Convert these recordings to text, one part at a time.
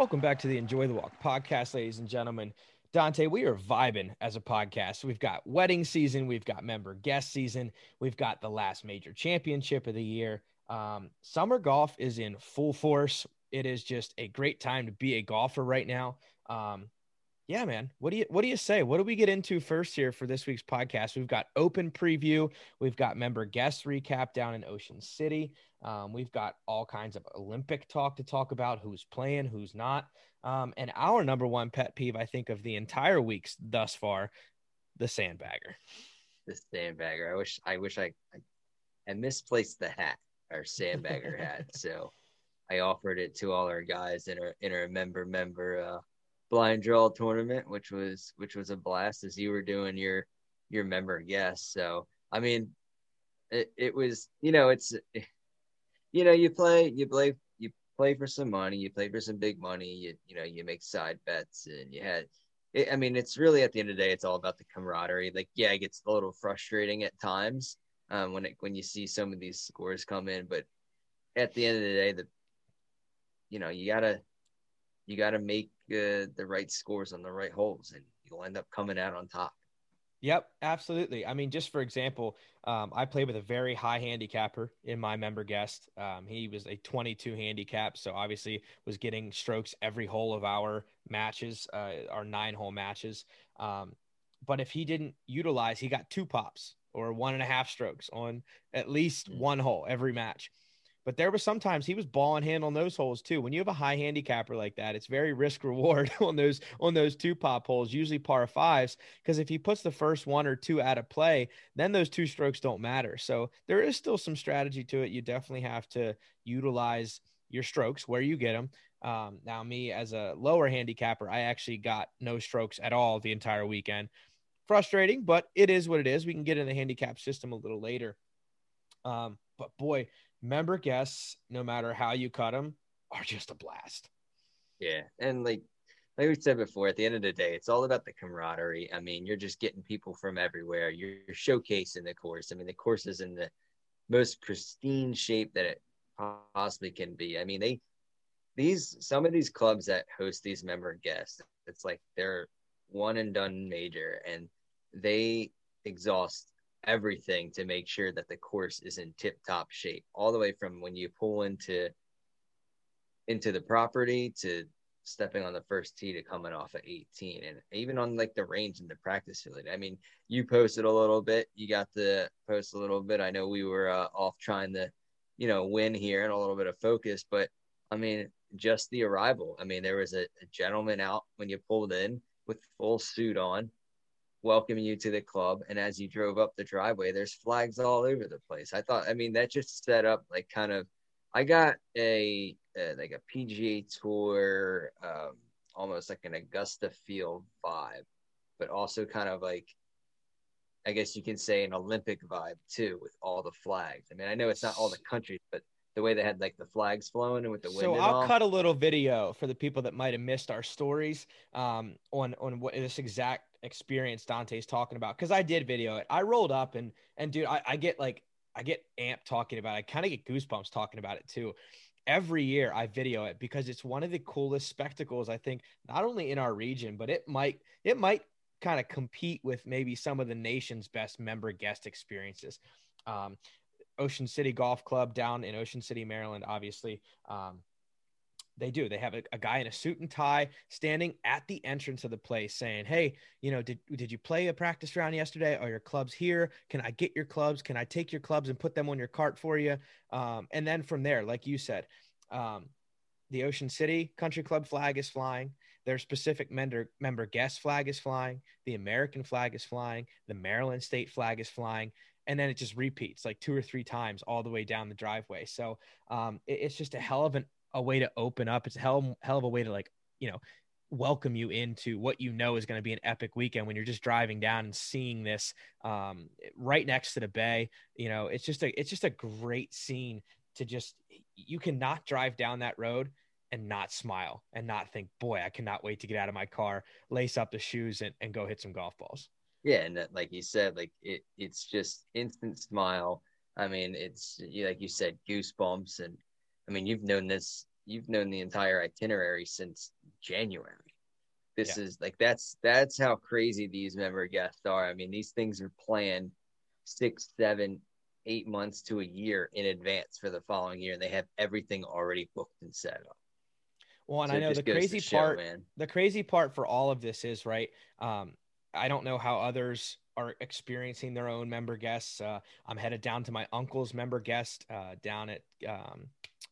Welcome back to the Enjoy the Walk podcast, ladies and gentlemen. Dante, we are vibing as a podcast. We've got wedding season, we've got member guest season, we've got the last major championship of the year. Um, summer golf is in full force. It is just a great time to be a golfer right now. Um, yeah, man. What do you what do you say? What do we get into first here for this week's podcast? We've got open preview, we've got member guest recap down in Ocean City. Um, we've got all kinds of Olympic talk to talk about, who's playing, who's not. Um, and our number one pet peeve, I think, of the entire weeks thus far, the sandbagger. The sandbagger. I wish I wish I I, I misplaced the hat, our sandbagger hat. So I offered it to all our guys in our in our member member uh, blind draw tournament, which was which was a blast as you were doing your your member guest. So I mean, it, it was you know it's you know you play you play you play for some money, you play for some big money, you you know you make side bets and you had. It, I mean, it's really at the end of the day, it's all about the camaraderie. Like, yeah, it gets a little frustrating at times um, when it when you see some of these scores come in, but at the end of the day, the you know you gotta you gotta make uh, the right scores on the right holes, and you'll end up coming out on top. Yep, absolutely. I mean, just for example, um, I played with a very high handicapper in my member guest. Um, he was a 22 handicap, so obviously was getting strokes every hole of our matches, uh, our nine hole matches. Um, but if he didn't utilize, he got two pops or one and a half strokes on at least mm. one hole every match. But there was sometimes he was balling hand on those holes too. When you have a high handicapper like that, it's very risk reward on those on those two pop holes, usually par fives. Because if he puts the first one or two out of play, then those two strokes don't matter. So there is still some strategy to it. You definitely have to utilize your strokes where you get them. Um, now, me as a lower handicapper, I actually got no strokes at all the entire weekend. Frustrating, but it is what it is. We can get in the handicap system a little later. Um, but boy, member guests, no matter how you cut them, are just a blast. Yeah, and like like we said before, at the end of the day, it's all about the camaraderie. I mean, you're just getting people from everywhere. You're, showcasing the course. I mean, the course is in the most pristine shape that it possibly can be. I mean, they these some of these clubs that host these member guests, it's like they're one and done major, and they exhaust everything to make sure that the course is in tip top shape all the way from when you pull into into the property to stepping on the first tee to coming off at 18 and even on like the range in the practice field. I mean you posted a little bit you got the post a little bit. I know we were uh, off trying to you know win here and a little bit of focus but i mean just the arrival. I mean there was a, a gentleman out when you pulled in with full suit on welcoming you to the club. And as you drove up the driveway, there's flags all over the place. I thought, I mean, that just set up like kind of. I got a, a like a PGA Tour, um, almost like an Augusta Field vibe, but also kind of like, I guess you can say an Olympic vibe too, with all the flags. I mean, I know it's not all the countries, but the way they had like the flags flowing and with the wind. So I'll all. cut a little video for the people that might have missed our stories um, on on what this exact experience Dante's talking about because I did video it. I rolled up and and dude, I, I get like I get amped talking about it. I kind of get goosebumps talking about it too. Every year I video it because it's one of the coolest spectacles I think not only in our region, but it might it might kind of compete with maybe some of the nation's best member guest experiences. Um, Ocean City Golf Club down in Ocean City, Maryland, obviously. Um, they do. They have a, a, guy in a suit and tie standing at the entrance of the place saying, Hey, you know, did, did you play a practice round yesterday? Are your clubs here? Can I get your clubs? Can I take your clubs and put them on your cart for you? Um, and then from there, like you said, um, the Ocean City Country Club flag is flying. Their specific member, member guest flag is flying. The American flag is flying. The Maryland state flag is flying. And then it just repeats like two or three times all the way down the driveway. So um, it, it's just a hell of an a way to open up. It's a hell hell of a way to like you know welcome you into what you know is going to be an epic weekend when you're just driving down and seeing this um, right next to the bay. You know, it's just a it's just a great scene to just you cannot drive down that road and not smile and not think, boy, I cannot wait to get out of my car, lace up the shoes, and, and go hit some golf balls. Yeah, and that, like you said, like it, it's just instant smile. I mean, it's like you said, goosebumps, and I mean, you've known this you've known the entire itinerary since January. This Yeah. is like that's that's how crazy these member guests are. I mean, these things are planned six, seven, eight months to a year in advance for the following year, and they have everything already booked and set up. Well, and So I know the crazy show, part man. the crazy part for all of this is right um i don't know how others are experiencing their own member guests uh, i'm headed down to my uncle's member guest uh, down at um,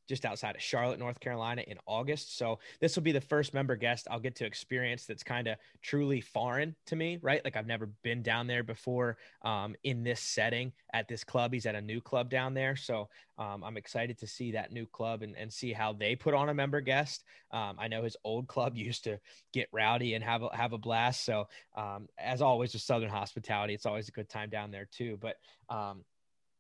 just outside of charlotte north carolina in august. So this will be the first member guest i'll get to experience that's kind of truly foreign to me right? Like i've never been down there before um, in this setting at this club. He's at a new club down there. So um, i'm excited to see that new club and, and see how they put on a member guest. Um, I know his old club used to get rowdy and have a, have a blast. So, um, as always with Southern hospitality, it's always a good time down there too. But um,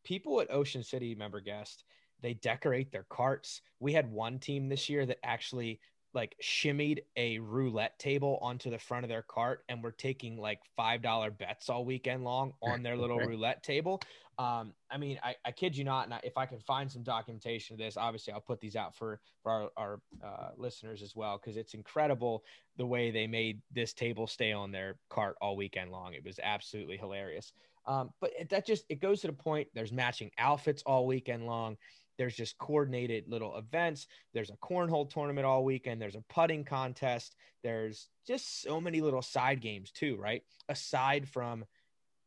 people at Ocean City member guest, they decorate their carts. We had one team this year that actually like shimmied a roulette table onto the front of their cart and were taking like five dollar bets all weekend long on their little roulette table. Um, I mean, I, I kid you not, and I, if I can find some documentation of this, obviously I'll put these out for for our, our uh, listeners as well because it's incredible the way they made this table stay on their cart all weekend long. It was absolutely hilarious. Um, but it, that just it goes to the point. There's matching outfits all weekend long. There's just coordinated little events. There's a cornhole tournament all weekend. There's a putting contest. There's just so many little side games too, right? Aside from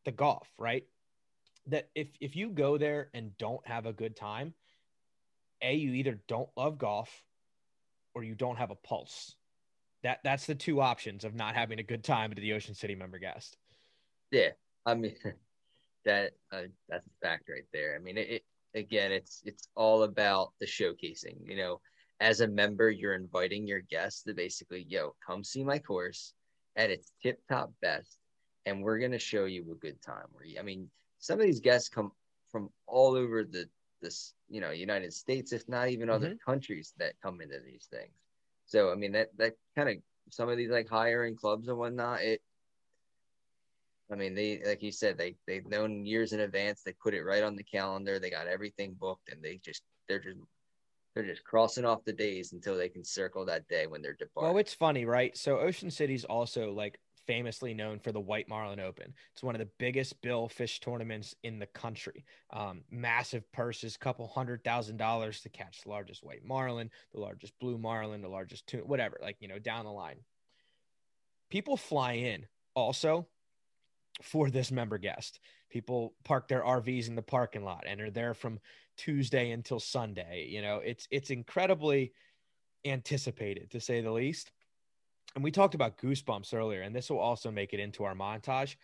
the golf, right? That if if you go there and don't have a good time, a you either don't love golf or you don't have a pulse. That that's the two options of not having a good time at the Ocean City member guest. Yeah, I mean that uh, that's a fact right there. I mean, it, it again, it's it's all about the showcasing. You know, as a member, you're inviting your guests to basically, yo, come see my course at its tip top best, and we're gonna show you a good time. Where you, I mean, some of these guests come from all over the this you know United States, if not even other mm-hmm. countries that come into these things. So I mean that that kind of some of these like higher end clubs and whatnot. It I mean, they like you said, they they've known years in advance. They put it right on the calendar. They got everything booked, and they just they're just they're just crossing off the days until they can circle that day when they're departing. Well, it's funny, right? So Ocean City's also like famously known for the White Marlin Open. It's one of the biggest bill fish tournaments in the country. Um, massive purses, couple hundred thousand dollars to catch the largest white marlin, the largest blue marlin, the largest tuna, whatever. Like you know, down the line, people fly in also for this member guest. People park their RVs in the parking lot and are there from Tuesday until Sunday. You know, it's it's incredibly anticipated to say the least. And we talked about goosebumps earlier, and this will also make it into our montage.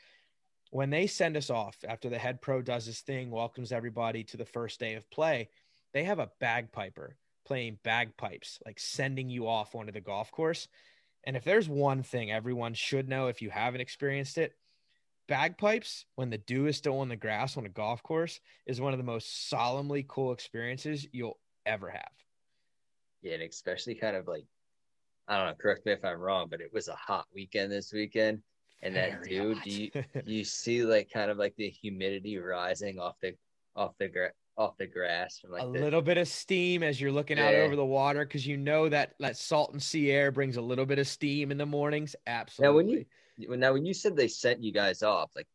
When they send us off after the head pro does his thing, welcomes everybody to the first day of play, they have a bagpiper playing bagpipes, like sending you off onto the golf course. And if there's one thing everyone should know if you haven't experienced it, bagpipes when the dew is still on the grass on a golf course is one of the most solemnly cool experiences you'll ever have. Yeah, and especially kind of like I don't know, correct me if I'm wrong, but it was a hot weekend this weekend. And that dew, hot. do you you see like kind of like the humidity rising off the off the gra- off the grass from like a the, little bit of steam as you're looking out over the water because you know that that salt and sea air brings a little bit of steam in the mornings. Now, Absolutely. when you now when you said they sent you guys off, like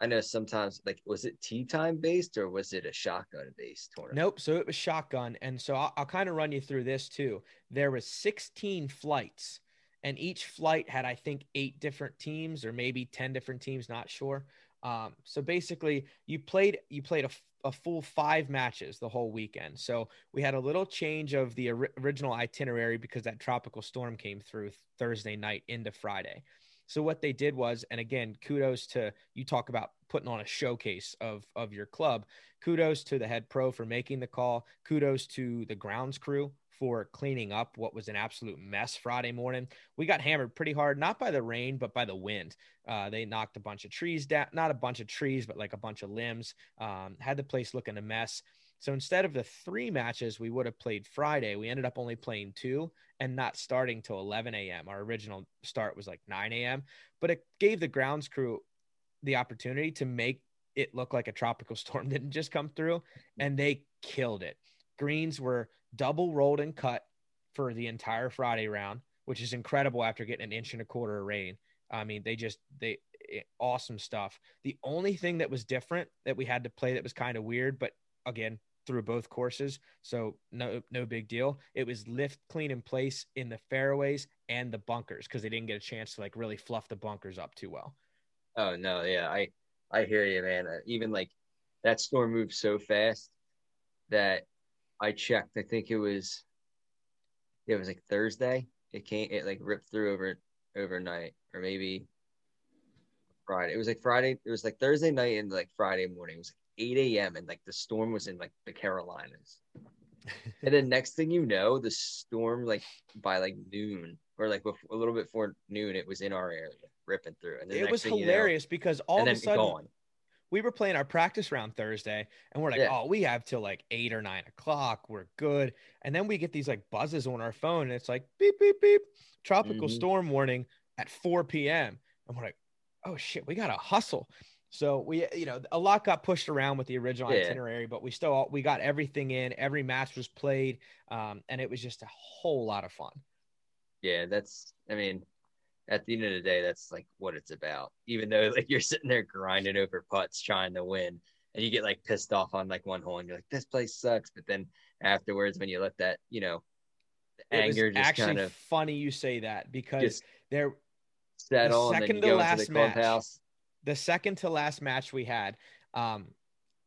I know sometimes like was it tea time based or was it a shotgun based tournament? Nope. So it was shotgun, and so I'll, I'll kind of run you through this too. There was 16 flights, and each flight had I think eight different teams or maybe 10 different teams, not sure. Um, so basically, you played you played a, a full five matches the whole weekend. So we had a little change of the ori- original itinerary because that tropical storm came through Thursday night into Friday. So what they did was, and again, kudos to you talk about putting on a showcase of of your club. Kudos to the head pro for making the call. Kudos to the grounds crew for cleaning up what was an absolute mess Friday morning. We got hammered pretty hard, not by the rain, but by the wind. Uh, they knocked a bunch of trees down, not a bunch of trees, but like a bunch of limbs. Um, had the place looking a mess. So instead of the three matches we would have played Friday, we ended up only playing two and not starting till 11 a.m. Our original start was like 9 a.m., but it gave the grounds crew the opportunity to make it look like a tropical storm didn't just come through, and they killed it. Greens were double rolled and cut for the entire Friday round, which is incredible after getting an inch and a quarter of rain. I mean, they just they eh, awesome stuff. The only thing that was different that we had to play that was kind of weird, but again, through both courses, so no no big deal. It was lift clean in place in the fairways and the bunkers because they didn't get a chance to like really fluff the bunkers up too well. Oh no, yeah, I I hear you, man. Uh, even like that storm moved so fast that I checked. I think it was it was like Thursday. It came it like ripped through over overnight or maybe Friday. It was like Friday. It was like Thursday night and like Friday morning. It was like 8 a.m. and like the storm was in like the Carolinas. and then next thing you know, the storm like by like noon or like a little bit before noon, it was in our area ripping through. And it was hilarious you know, because all of a sudden gone. we were playing our practice round Thursday and we're like, yeah. oh, we have till like eight or nine o'clock. We're good. And then we get these like buzzes on our phone and it's like beep, beep, beep, tropical mm-hmm. storm warning at 4 p.m. And we're like, oh shit, we gotta hustle. So we, you know, a lot got pushed around with the original yeah. itinerary, but we still we got everything in. Every match was played, um, and it was just a whole lot of fun. Yeah, that's. I mean, at the end of the day, that's like what it's about. Even though like you're sitting there grinding over putts trying to win, and you get like pissed off on like one hole, and you're like, "This place sucks." But then afterwards, when you let that, you know, anger just actually kind of funny you say that because there settle the second to last match, the second to last match we had, um,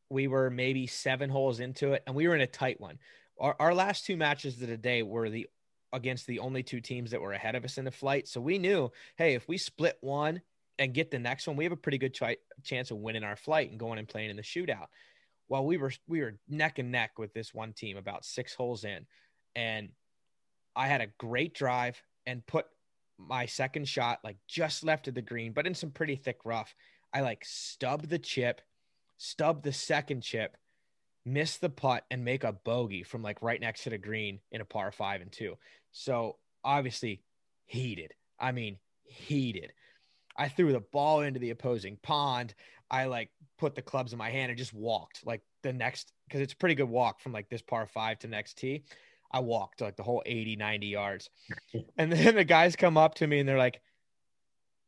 we were maybe seven holes into it, and we were in a tight one. Our, our last two matches of the day were the against the only two teams that were ahead of us in the flight. So we knew, hey, if we split one and get the next one, we have a pretty good ch- chance of winning our flight and going and playing in the shootout. Well, we were we were neck and neck with this one team about six holes in, and I had a great drive and put my second shot like just left of the green, but in some pretty thick rough. I like stub the chip, stub the second chip, miss the putt and make a bogey from like right next to the green in a par five and two. So obviously heated. I mean, heated. I threw the ball into the opposing pond. I like put the clubs in my hand and just walked like the next because it's a pretty good walk from like this par five to next tee. I walked like the whole 80, 90 yards. And then the guys come up to me and they're like,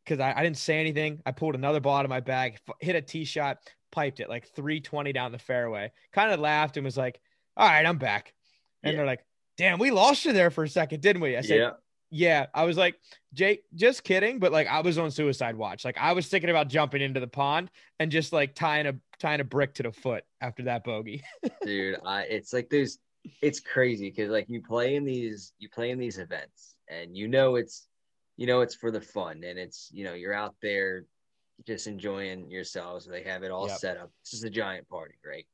because I, I, didn't say anything. I pulled another ball out of my bag, hit a tee shot, piped it like 320 down the fairway. Kind of laughed and was like, "All right, I'm back." And yeah. they're like, "Damn, we lost you there for a second, didn't we?" I said, "Yeah." Yeah, I was like, Jake, just kidding, but like I was on suicide watch. Like I was thinking about jumping into the pond and just like tying a tying a brick to the foot after that bogey. Dude, I it's like there's it's crazy because like you play in these you play in these events and you know it's you know it's for the fun and it's you know you're out there just enjoying yourselves. They have it all yep. set up. This is a giant party, right?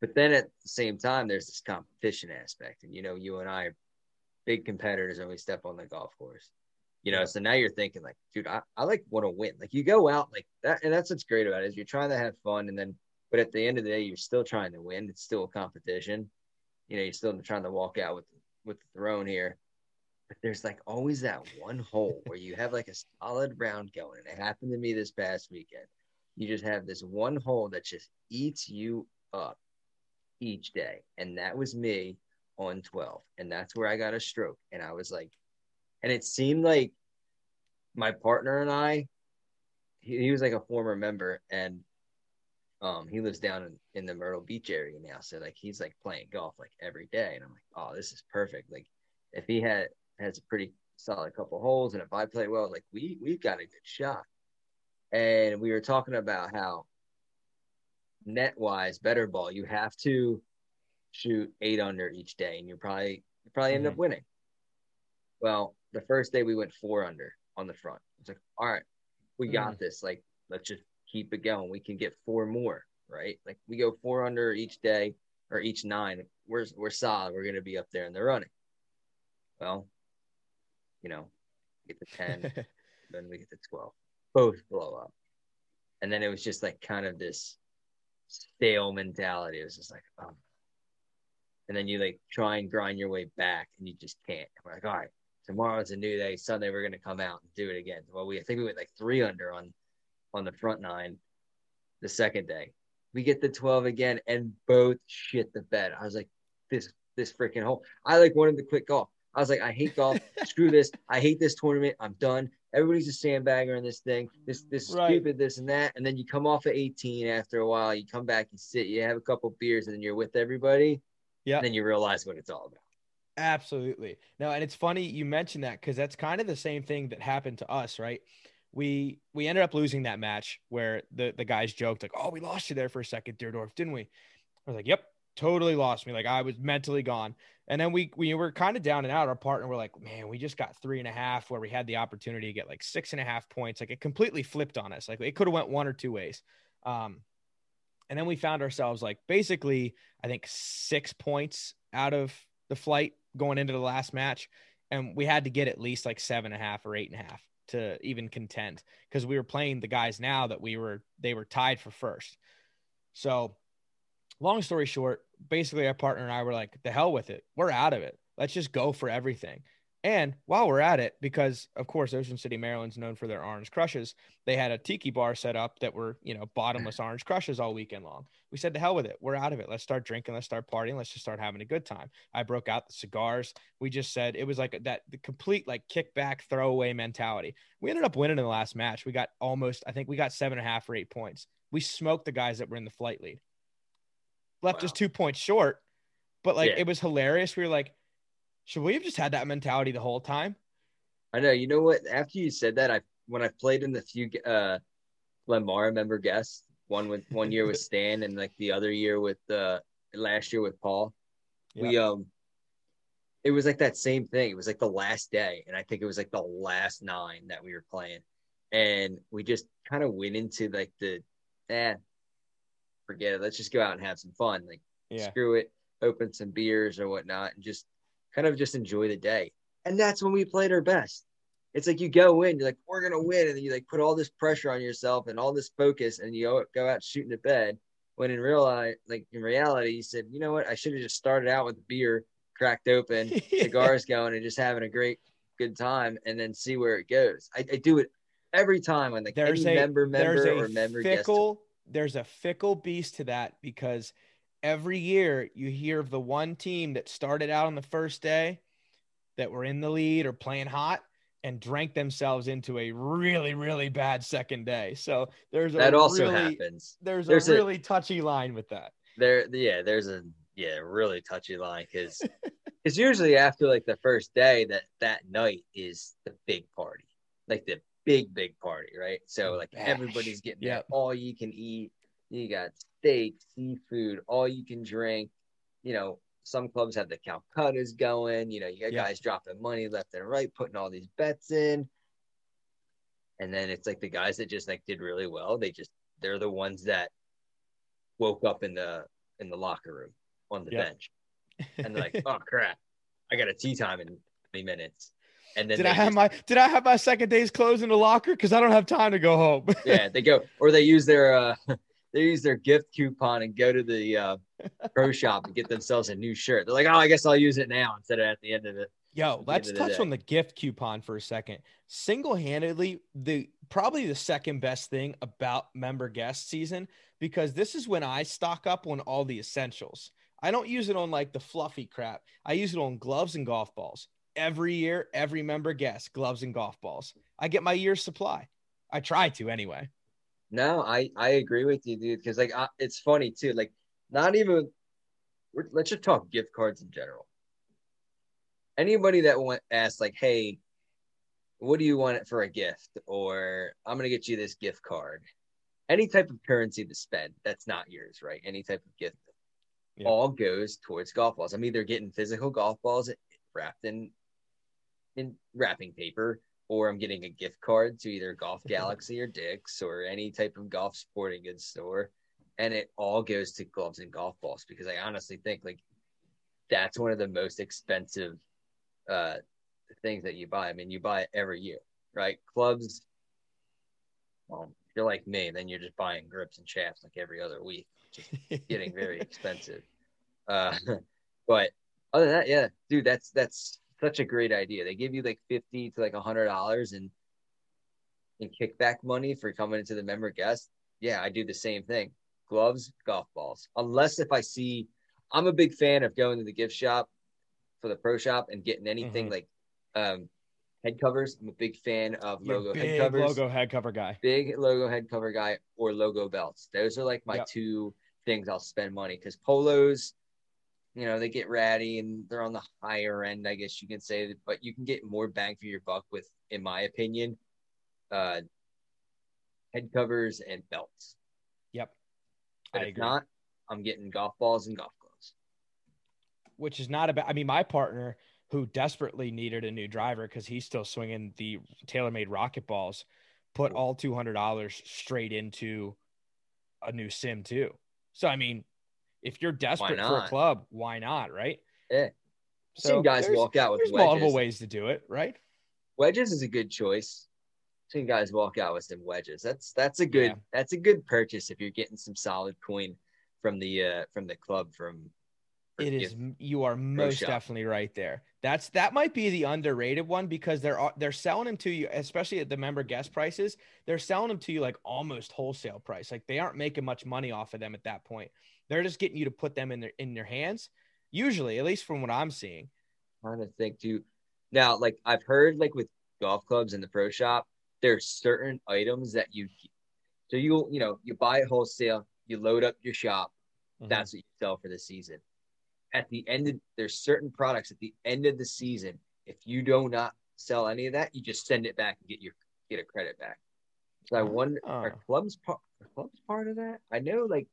But then at the same time, there's this competition aspect, and you know, you and I are big competitors when we step on the golf course. You know, so now you're thinking like, dude, I, I like want to win. Like you go out like that, and that's what's great about it is you're trying to have fun, and then, but at the end of the day, you're still trying to win. It's still a competition. You know, you're still trying to walk out with with the throne here but there's like always that one hole where you have like a solid round going. And it happened to me this past weekend. You just have this one hole that just eats you up each day. And that was me on 12. And that's where I got a stroke. And I was like, and it seemed like my partner and I, he, he was like a former member and um he lives down in, in the Myrtle Beach area now. So like he's like playing golf like every day. And I'm like, oh, this is perfect. Like if he had has a pretty solid couple holes, and if I play well, like we we've got a good shot. And we were talking about how net wise, better ball, you have to shoot eight under each day, and you probably you probably end mm-hmm. up winning. Well, the first day we went four under on the front. It's like, all right, we got mm. this. Like, let's just keep it going. We can get four more, right? Like we go four under each day or each nine. We're we're solid. We're gonna be up there in the running. Well, you know, get to 10, then we get to 12. Both blow up. And then it was just like kind of this stale mentality. It was just like, oh. And then you like try and grind your way back and you just can't. And we're like, all right, tomorrow's a new day. Sunday we're gonna come out and do it again. Well, we I think we went like three under on on the front nine the second day. We get the 12 again and both shit the bed. I was like, this this freaking hole. I like wanted to quit golf. I was like, I hate golf. Screw this. I hate this tournament. I'm done. Everybody's a sandbagger in this thing. This this right. stupid, this and that. And then you come off at 18 after a while. You come back, you sit, you have a couple beers, and then you're with everybody. Yeah. Then you realize what it's all about. Absolutely. No, and it's funny you mentioned that because that's kind of the same thing that happened to us, right? We we ended up losing that match where the the guys joked like, "Oh, we lost you there for a second, Deerdorf, didn't we?" I was like, "Yep, totally lost me. Like I was mentally gone." And then we we were kind of down and out. Our partner were like, "Man, we just got three and a half where we had the opportunity to get like six and a half points. Like it completely flipped on us. Like it could have went one or two ways." Um, and then we found ourselves like basically, I think six points out of the flight going into the last match, and we had to get at least like seven and a half or eight and a half to even contend because we were playing the guys now that we were they were tied for first. So, long story short, basically our partner and I were like, "The hell with it, we're out of it. Let's just go for everything." And while we're at it, because of course Ocean City, Maryland's known for their orange crushes, they had a tiki bar set up that were, you know, bottomless orange crushes all weekend long. We said, to hell with it. We're out of it. Let's start drinking. Let's start partying. Let's just start having a good time. I broke out the cigars. We just said it was like that the complete like kickback throwaway mentality. We ended up winning in the last match. We got almost, I think we got seven and a half or eight points. We smoked the guys that were in the flight lead. Left wow. us two points short, but like yeah. it was hilarious. We were like, should we have just had that mentality the whole time? I know. You know what? After you said that, I when I played in the few uh Lemar member guests, one with one year with Stan and like the other year with uh last year with Paul, yep. we um it was like that same thing. It was like the last day, and I think it was like the last nine that we were playing, and we just kind of went into like the, eh, forget it. Let's just go out and have some fun. Like, yeah. screw it, open some beers or whatnot, and just kind of just enjoy the day. And that's when we played our best. It's like you go in, you're like, we're gonna win, and then you like put all this pressure on yourself and all this focus, and you go, out shooting the bed. When in real life, like in reality, you said, you know what, I should have just started out with a beer cracked open, cigars going, and just having a great good time, and then see where it goes. I, I do it every time when the there's a, member member or member fickle, there's a fickle beast to that because every year you hear of the one team that started out on the first day that were in the lead or playing hot and drank themselves into a really really bad second day. So there's that also really, happens. there's, there's a really touchy line with that. There yeah there's a yeah really touchy line because it's usually after like the first day that that night is the big party like the big big party right? So like Bash. everybody's getting yep. all you can eat you got steak, seafood, all you can drink. You know, some clubs have the Calcuttas going. You know, you got yeah. guys dropping money left and right, putting all these bets in. And then it's like the guys that just like did really well. They just they're the ones that woke up in the in the locker room on the bench, and they're like, "Oh crap, I got a tea time in 20 minutes." And then did I have just, my did I have my second day's clothes in the locker because I don't have time to go home? yeah, they go or they use their uh they use their gift coupon and go to the uh, pro shop and get themselves a new shirt. They're like, oh, I guess I'll use it now instead of at the end of it. Yo, let's touch on the gift coupon for a second. Single handedly, the probably the second best thing about member guest season because this is when I stock up on all the essentials. I don't use it on like the fluffy crap. I use it on gloves and golf balls. Every year, every member guest gloves and golf balls. I get my year's supply. I try to anyway. No, I I agree with you, dude. Because like I, it's funny too. Like not even. let's just talk gift cards in general. Anybody that want ask like, hey, what do you want it for a gift? Or I'm gonna get you this gift card. Any type of currency to spend that's not yours, right? Any type of gift, yeah. all goes towards golf balls. I'm either getting physical golf balls wrapped in in wrapping paper or I'm getting a gift card to either Golf Galaxy or Dick's or any type of golf sporting goods store. And it all goes to gloves and golf balls because I honestly think like that's one of the most expensive uh, things that you buy. I mean, you buy it every year, right? Clubs, well, if you're like me, then you're just buying grips and shafts like every other week, just getting very expensive. Uh, but other than that, yeah, dude, that's that's such a great idea. They give you like fifty to like a hundred dollars in in kickback money for coming into the member guest. Yeah, I do the same thing. Gloves, golf balls. Unless if I see, I'm a big fan of going to the gift shop for the pro shop and getting anything Mhm. like um, head covers. I'm a big fan of You're logo big head covers. logo head cover guy. Big logo head cover guy or logo belts. Those are like my Yep. two things I'll spend money because polos, you know, they get ratty and they're on the higher end, I guess you can say, but you can get more bang for your buck with, in my opinion, uh, head covers and belts. Yep. But I if agree. not, I'm getting golf balls and golf gloves. which is not about. I mean, my partner who desperately needed a new driver because he's still swinging the TaylorMade RocketBallz, put all two hundred dollars straight into a new SIM2. So I mean, if you're desperate for a club, why not, right? Yeah. So seen guys walk out with There's wedges. multiple ways to do it, right? Wedges is a good choice. Seen guys walk out with some wedges. That's that's a good Yeah. that's a good purchase if you're getting some solid coin from the uh from the club from It gift. You are most shop. definitely right there. That's that might be the underrated one because they're they're selling them to you, especially at the member guest prices. They're selling them to you like almost wholesale price. Like they aren't making much money off of them at that point. They're just getting you to put them in their in their hands. Usually, at least from what I'm seeing. I'm trying to think too. Now, like I've heard, like with golf clubs in the pro shop, there's certain items that you, so you you know you buy it wholesale, you load up your shop, Mm-hmm. that's what you sell for the season. At the end, of, there's certain products at the end of the season. If you do not sell any of that, you just send it back and get your get a credit back. So I wonder, Oh. are clubs part? Are clubs part of that? I know, like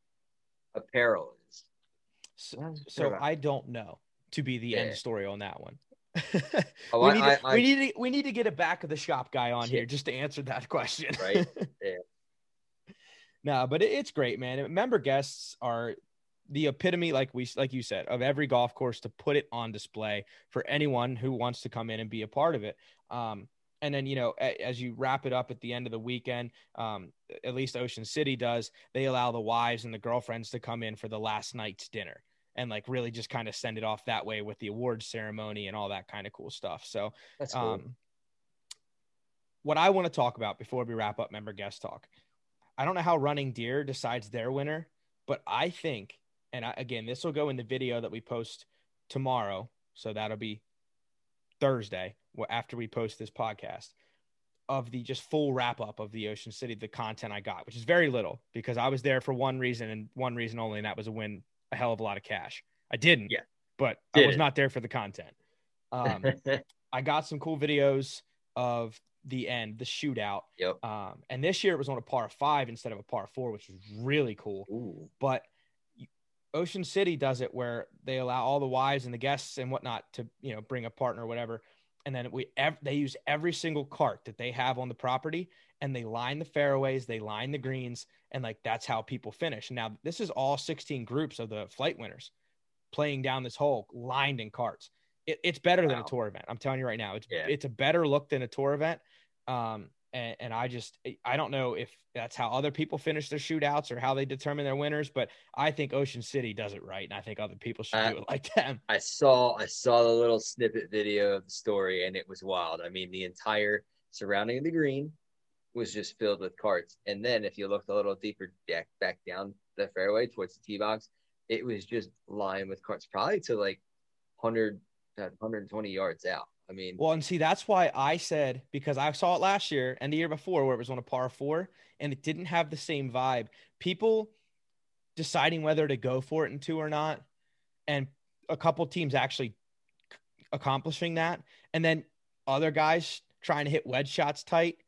apparel is. So, so I don't know to be the Yeah. end story on that one. Oh, we, I- need I- to, I- we need to we need to get a back of the shop guy on Yeah. here just to answer that question. Right. Yeah. no, but it, it's great, man. Member guests are the epitome, like we like you said, of every golf course to put it on display for anyone who wants to come in and be a part of it. Um, and then you know, as you wrap it up at the end of the weekend, um, at least Ocean City does, they allow the wives and the girlfriends to come in for the last night's dinner and like really just kind of send it off that way with the awards ceremony and all that kind of cool stuff. So, That's cool. um, what I want to talk about before we wrap up member guest talk, I don't know how Running Deer decides their winner, but I think, and I, again, this will go in the video that we post tomorrow. So that'll be Thursday after we post this podcast of the just full wrap up of the Ocean City, the content I got, which is very little because I was there for one reason and one reason only, and that was to win a hell of a lot of cash. I didn't, Yeah. but I was Didn't. not there for the content. Um, I got some cool videos of the end, the shootout. Yep. Um, and this year it was on a par five instead of a par four, which was really cool. Ooh. But Ocean City does it where they allow all the wives and the guests and whatnot to, you know, bring a partner or whatever. And then we ev- they use every single cart that they have on the property and they line the fairways, they line the greens, and like that's how people finish. Now this is all 16 groups of the flight winners playing down this hole lined in carts. It, it's better than a tour event. I'm telling you right now, it's Yeah. it's a better look than a tour event. Um, and, and I just I don't know if that's how other people finish their shootouts or how they determine their winners, but I think Ocean City does it right, and I think other people should Uh, do it like them. I saw I saw the little snippet video of the story and it was wild. I mean, the entire surrounding of the green was just filled with carts. And then if you looked a little deeper back back down the fairway towards the tee box, it was just lined with carts, probably to like 100 120 yards out. I mean, Well, and see, that's why I said because I saw it last year and the year before where it was on a par four and it didn't have the same vibe. People deciding whether to go for it in two or not, and a couple teams actually accomplishing that, and then other guys trying to hit wedge shots tight.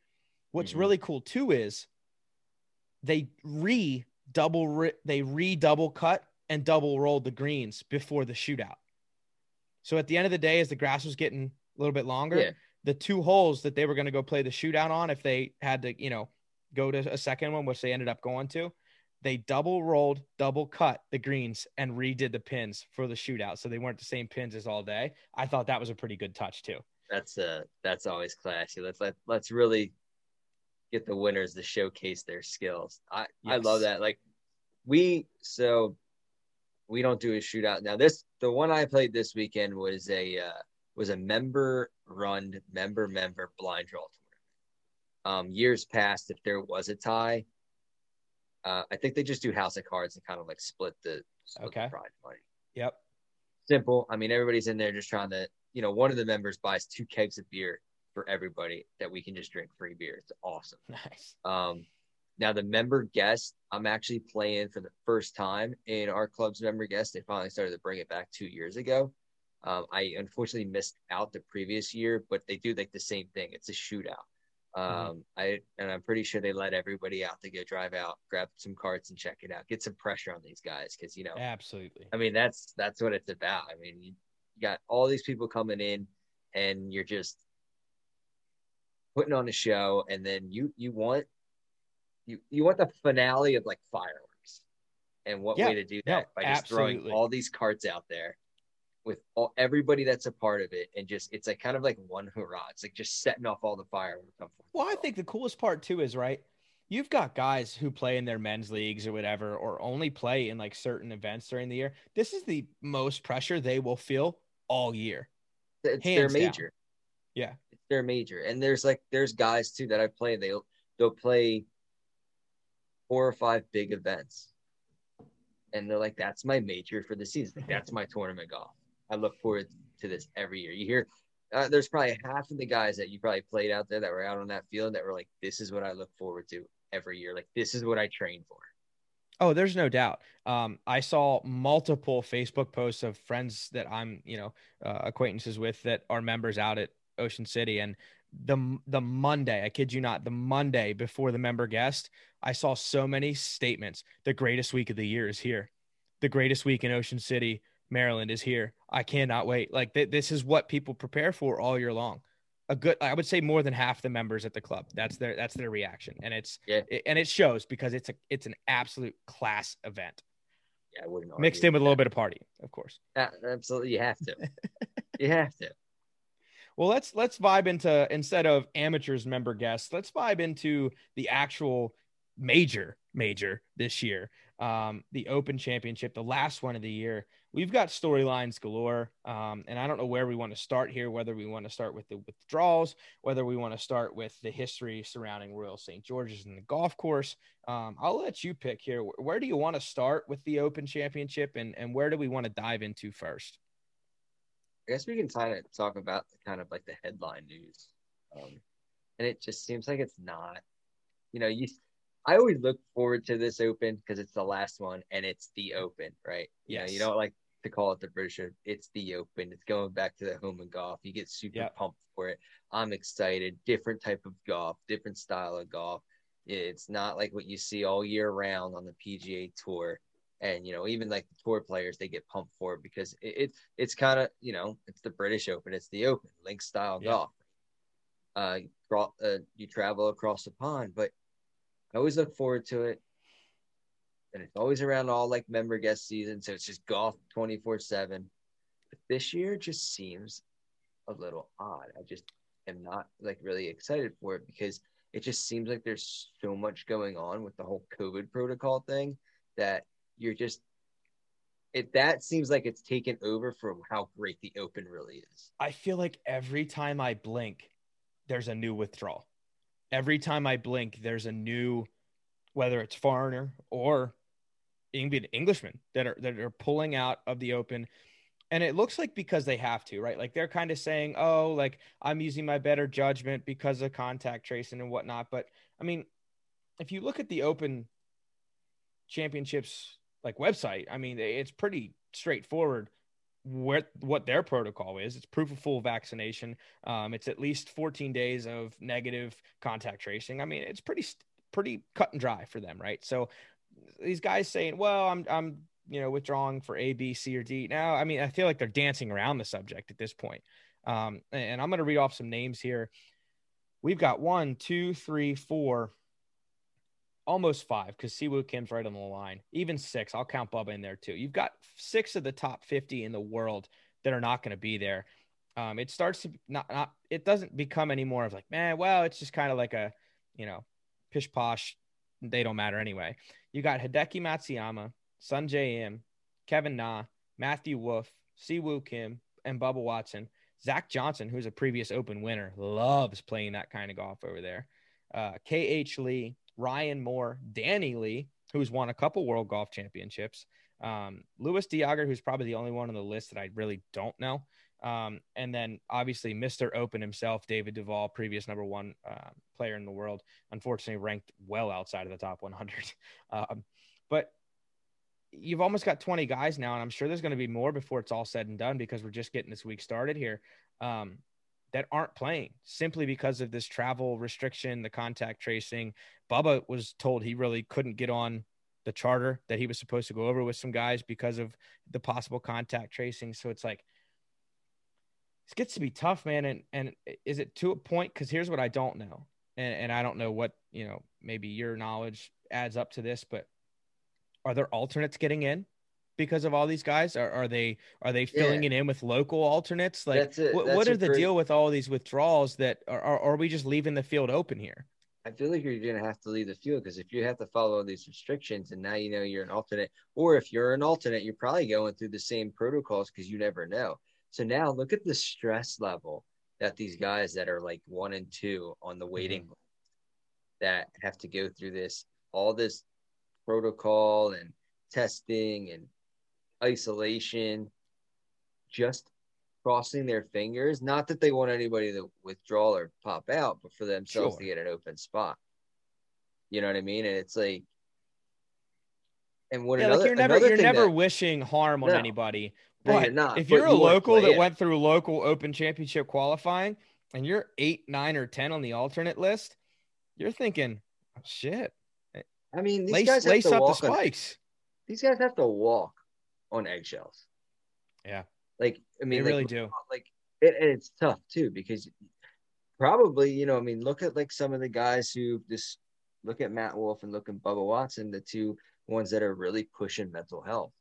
What's Mhm. really cool too is they re double they re double cut and double rolled the greens before the shootout. So at the end of the day, as the grass was getting a little bit longer, Yeah. the two holes that they were going to go play the shootout on, if they had to, you know, go to a second one, which they ended up going to, they double rolled, double cut the greens and redid the pins for the shootout. So they weren't the same pins as all day. I thought that was a pretty good touch too. that's uh that's always classy. Let's let let's really get the winners to showcase their skills. I I love that. Like we so we don't do a shootout now. This the one I played this weekend was a uh, was a member run member member blind draw tournament. Um, years past, if there was a tie, uh, I think they just do house of cards and kind of like split the split Okay. the prize money. Yep. simple. I mean, everybody's in there just trying to, you know, one of the members buys two kegs of beer for everybody that we can just drink free beer. It's awesome. Nice. Um, now the member guest, I'm actually playing for the first time in our club's member guest. They finally started to bring it back two years ago. Um, I unfortunately missed out the previous year, but they do like the same thing. It's a shootout. Mm-hmm. Um, mm-hmm. I and I'm pretty sure they let everybody out to go drive out, grab some carts, and check it out. Get some pressure on these guys because you know, absolutely. I mean, that's that's what it's about. I mean, you got all these people coming in, and you're just putting on a show, and then you you want you you want the finale of like fireworks, and what yeah, way to do that no, by just absolutely. throwing all these carts out there with all, everybody that's a part of it, and just it's like kind of like one hurrah. It's like just setting off all the fireworks. Well, I think the coolest part too is right. You've got guys who play in their men's leagues or whatever, or only play in like certain events during the year. This is the most pressure they will feel all year. It's Hands their major. Down. Yeah, it's their major. And there's like there's guys too that I play. They'll they'll play four or five big events. And they're like, that's my major for the season. That's my tournament golf. I look forward to this every year. You hear uh, there's probably half of the guys that you probably played out there that were out on that field that were like, this is what I look forward to every year. Like, this is what I train for. Oh, there's no doubt. Um, I saw multiple Facebook posts of friends that I'm, you know, uh, acquaintances with that are members out at Ocean City, and the the Monday, I kid you not, the Monday before the member guest, I saw so many statements. The greatest week of the year is here. The greatest week in Ocean City, Maryland is here. I cannot wait. Like th- this is what people prepare for all year long. A good, I would say, more than half the members at the club. That's their that's their reaction, and it's yeah. It, and it shows because it's a it's an absolute class event. Yeah, I wouldn't know. mixed in with a little bit of party, of course. Uh, absolutely, you have to. you have to. Well, let's let's vibe into instead of amateurs member guests, let's vibe into the actual major major this year. Um, the Open Championship, the last one of the year. We've got storylines galore, um, and I don't know where we want to start here. Whether we want to start with the withdrawals, whether we want to start with the history surrounding Royal St. George's and the golf course. Um, I'll let you pick here. Where do you want to start with the Open Championship, and and where do we want to dive into first? I guess we can kind of talk about kind of like the headline news. Um, and it just seems like it's not, you know, you, I always look forward to this open because it's the last one and it's the open, right? Yeah. You, know, you don't like to call it the British, it's the open. It's going back to the home and golf. You get super yep. pumped for it. I'm excited. Different type of golf, different style of golf. It's not like what you see all year round on the PGA Tour and you know even like the tour players they get pumped for it because it, it it's kind of you know it's the british open it's the open link style golf uh, uh, you travel across the pond but i always look forward to it and it's always around all like member guest season so it's just golf 24 7 but this year just seems a little odd i just am not like really excited for it because it just seems like there's so much going on with the whole covid protocol thing that you're just it that seems like it's taken over from how great the open really is. I feel like every time I blink, there's a new withdrawal. Every time I blink, there's a new, whether it's foreigner or even Englishman that are that are pulling out of the open. And it looks like because they have to, right? Like they're kind of saying, "Oh, like I'm using my better judgment because of contact tracing and whatnot." But I mean, if you look at the Open Championships like website, I mean, it's pretty straightforward what what their protocol is. It's proof of full vaccination. Um, it's at least 14 days of negative contact tracing. I mean, it's pretty pretty cut and dry for them, right? So these guys saying, "Well, I'm I'm you know withdrawing for A, B, C, or D." Now, I mean, I feel like they're dancing around the subject at this point. Um, and I'm going to read off some names here. We've got one, two, three, four, almost five because Siwoo Kim's right on the line. Even six, I'll count Bubba in there too. You've got six of the top 50 in the world that are not going to be there. Um, it starts to not, not, it doesn't become any more of like, man, well, it's just kind of like a, you know, pish posh. They don't matter anyway. You got Hideki Matsuyama, Sungjae Im, Kevin Na, Matthew Wolff, Siwoo Kim, and Bubba Watson. Zach Johnson, who's a previous Open winner, loves playing that kind of golf over there. Uh, KH Lee, Ryan Moore, Danny Lee, who's won a couple World Golf Championships, Um, Luis Diager, who's probably the only one on the list that I really don't know. Um, and then obviously Mr. Open himself, David Duval, previous number one uh, player in the world, unfortunately ranked well outside of the top 100. Um, but you've almost got 20 guys now, and I'm sure there's going to be more before it's all said and done because we're just getting this week started here um, that aren't playing simply because of this travel restriction, the contact tracing. Bubba was told he really couldn't get on the charter that he was supposed to go over with some guys because of the possible contact tracing. So it's like, it gets to be tough, man. And and is it to a point? Because here's what I don't know, and, and I don't know what you know. Maybe your knowledge adds up to this, but are there alternates getting in because of all these guys? Are, are they are they filling yeah. it in with local alternates? Like, a, what, what is the great... deal with all these withdrawals? That are, are, are we just leaving the field open here? I feel like you're going to have to leave the field because if you have to follow these restrictions and now you know you're an alternate, or if you're an alternate, you're probably going through the same protocols because you never know. So now look at the stress level that these guys that are like one and two on the waiting mm-hmm. that have to go through this, all this protocol and testing and isolation, just crossing their fingers. Not that they want anybody to withdraw or pop out, but for themselves sure. to get an open spot. You know what I mean? And it's like, and what yeah, another, like you're never you're never that, wishing harm on no, anybody. But you're not, if you're a you local that it. went through local open championship qualifying and you're eight, nine, or ten on the alternate list, you're thinking, oh, shit. I mean, these lace, guys lace up the spikes. On, these guys have to walk on eggshells. Yeah. Like I mean, they like, really do. Like it, and it's tough too because probably you know I mean look at like some of the guys who just look at Matt Wolff and look at Bubba Watson, the two ones that are really pushing mental health.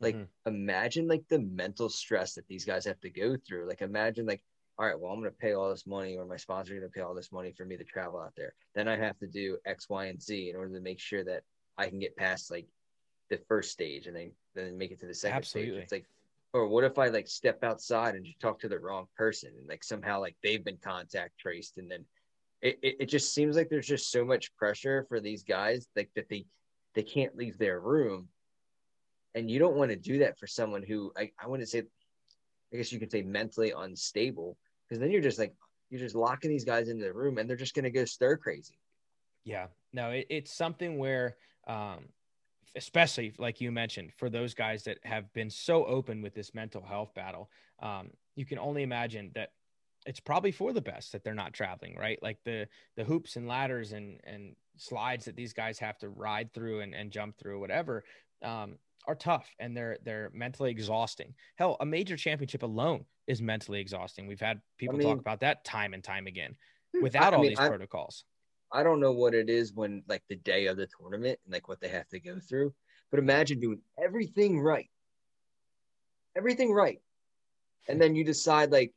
Like mm-hmm. imagine like the mental stress that these guys have to go through. Like imagine like all right, well, I'm going to pay all this money, or my sponsor going to pay all this money for me to travel out there. Then I have to do X, Y, and Z in order to make sure that I can get past like the first stage and then then make it to the second Absolutely. stage. It's like, or what if I like step outside and just talk to the wrong person and like somehow like they've been contact traced and then it, it, it just seems like there's just so much pressure for these guys like that they they can't leave their room and you don't want to do that for someone who I, I wouldn't say I guess you could say mentally unstable because then you're just like you're just locking these guys into the room and they're just going to go stir crazy. Yeah, no, it, it's something where, um, especially like you mentioned, for those guys that have been so open with this mental health battle, um, you can only imagine that it's probably for the best that they're not traveling, right? Like the the hoops and ladders and and slides that these guys have to ride through and, and jump through, whatever. Um, are tough and they're they're mentally exhausting. Hell, a major championship alone is mentally exhausting. We've had people I mean, talk about that time and time again hmm, without I all mean, these I, protocols. I don't know what it is when like the day of the tournament and like what they have to go through, but imagine doing everything right. Everything right. And then you decide like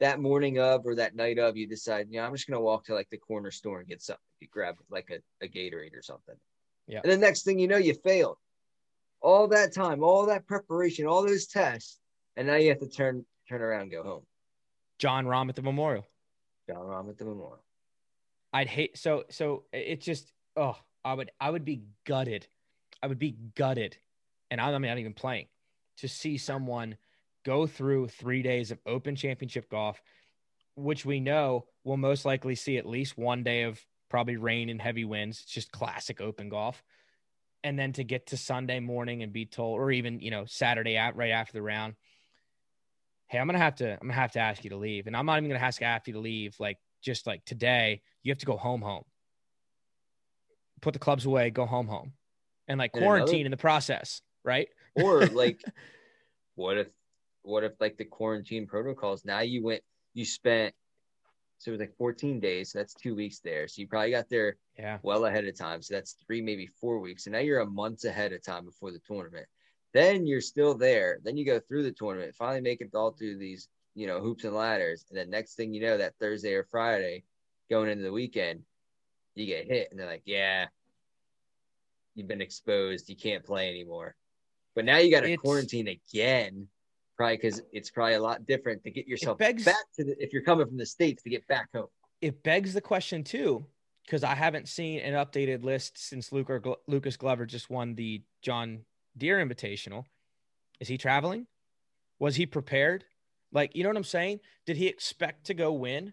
that morning of or that night of, you decide, yeah, I'm just gonna walk to like the corner store and get something. You grab like a, a Gatorade or something. Yeah. And the next thing you know, you failed all that time, all that preparation, all those tests, and now you have to turn turn around and go home. Jon Rahm at the Memorial. Jon Rahm at the Memorial. I'd hate so so it just oh I would I would be gutted. I would be gutted, and I'm not even playing to see someone go through three days of Open Championship golf, which we know will most likely see at least one day of probably rain and heavy winds. It's just classic Open golf and then to get to Sunday morning and be told, or even you know Saturday at right after the round, hey, I'm gonna have to I'm gonna have to ask you to leave, and I'm not even gonna ask you to leave. Like just like today, you have to go home home. Put the clubs away, go home home, and like quarantine another... in the process, right? Or like, what if what if like the quarantine protocols? Now you went, you spent so it was like 14 days. So that's two weeks there. So you probably got there yeah. well ahead of time. So that's three, maybe four weeks. So now you're a month ahead of time before the tournament. Then you're still there. Then you go through the tournament, finally make it all through these, you know, hoops and ladders. And then next thing you know, that Thursday or Friday going into the weekend, you get hit. And they're like, yeah, you've been exposed. You can't play anymore. But now you got to quarantine again probably because it's probably a lot different to get yourself begs, back to the, if you're coming from the states to get back home. It begs the question too, because I haven't seen an updated list since Luke Luca, Lucas Glover just won the John Deere Invitational, is he traveling? Was he prepared? Like, you know what I'm saying? Did he expect to go win?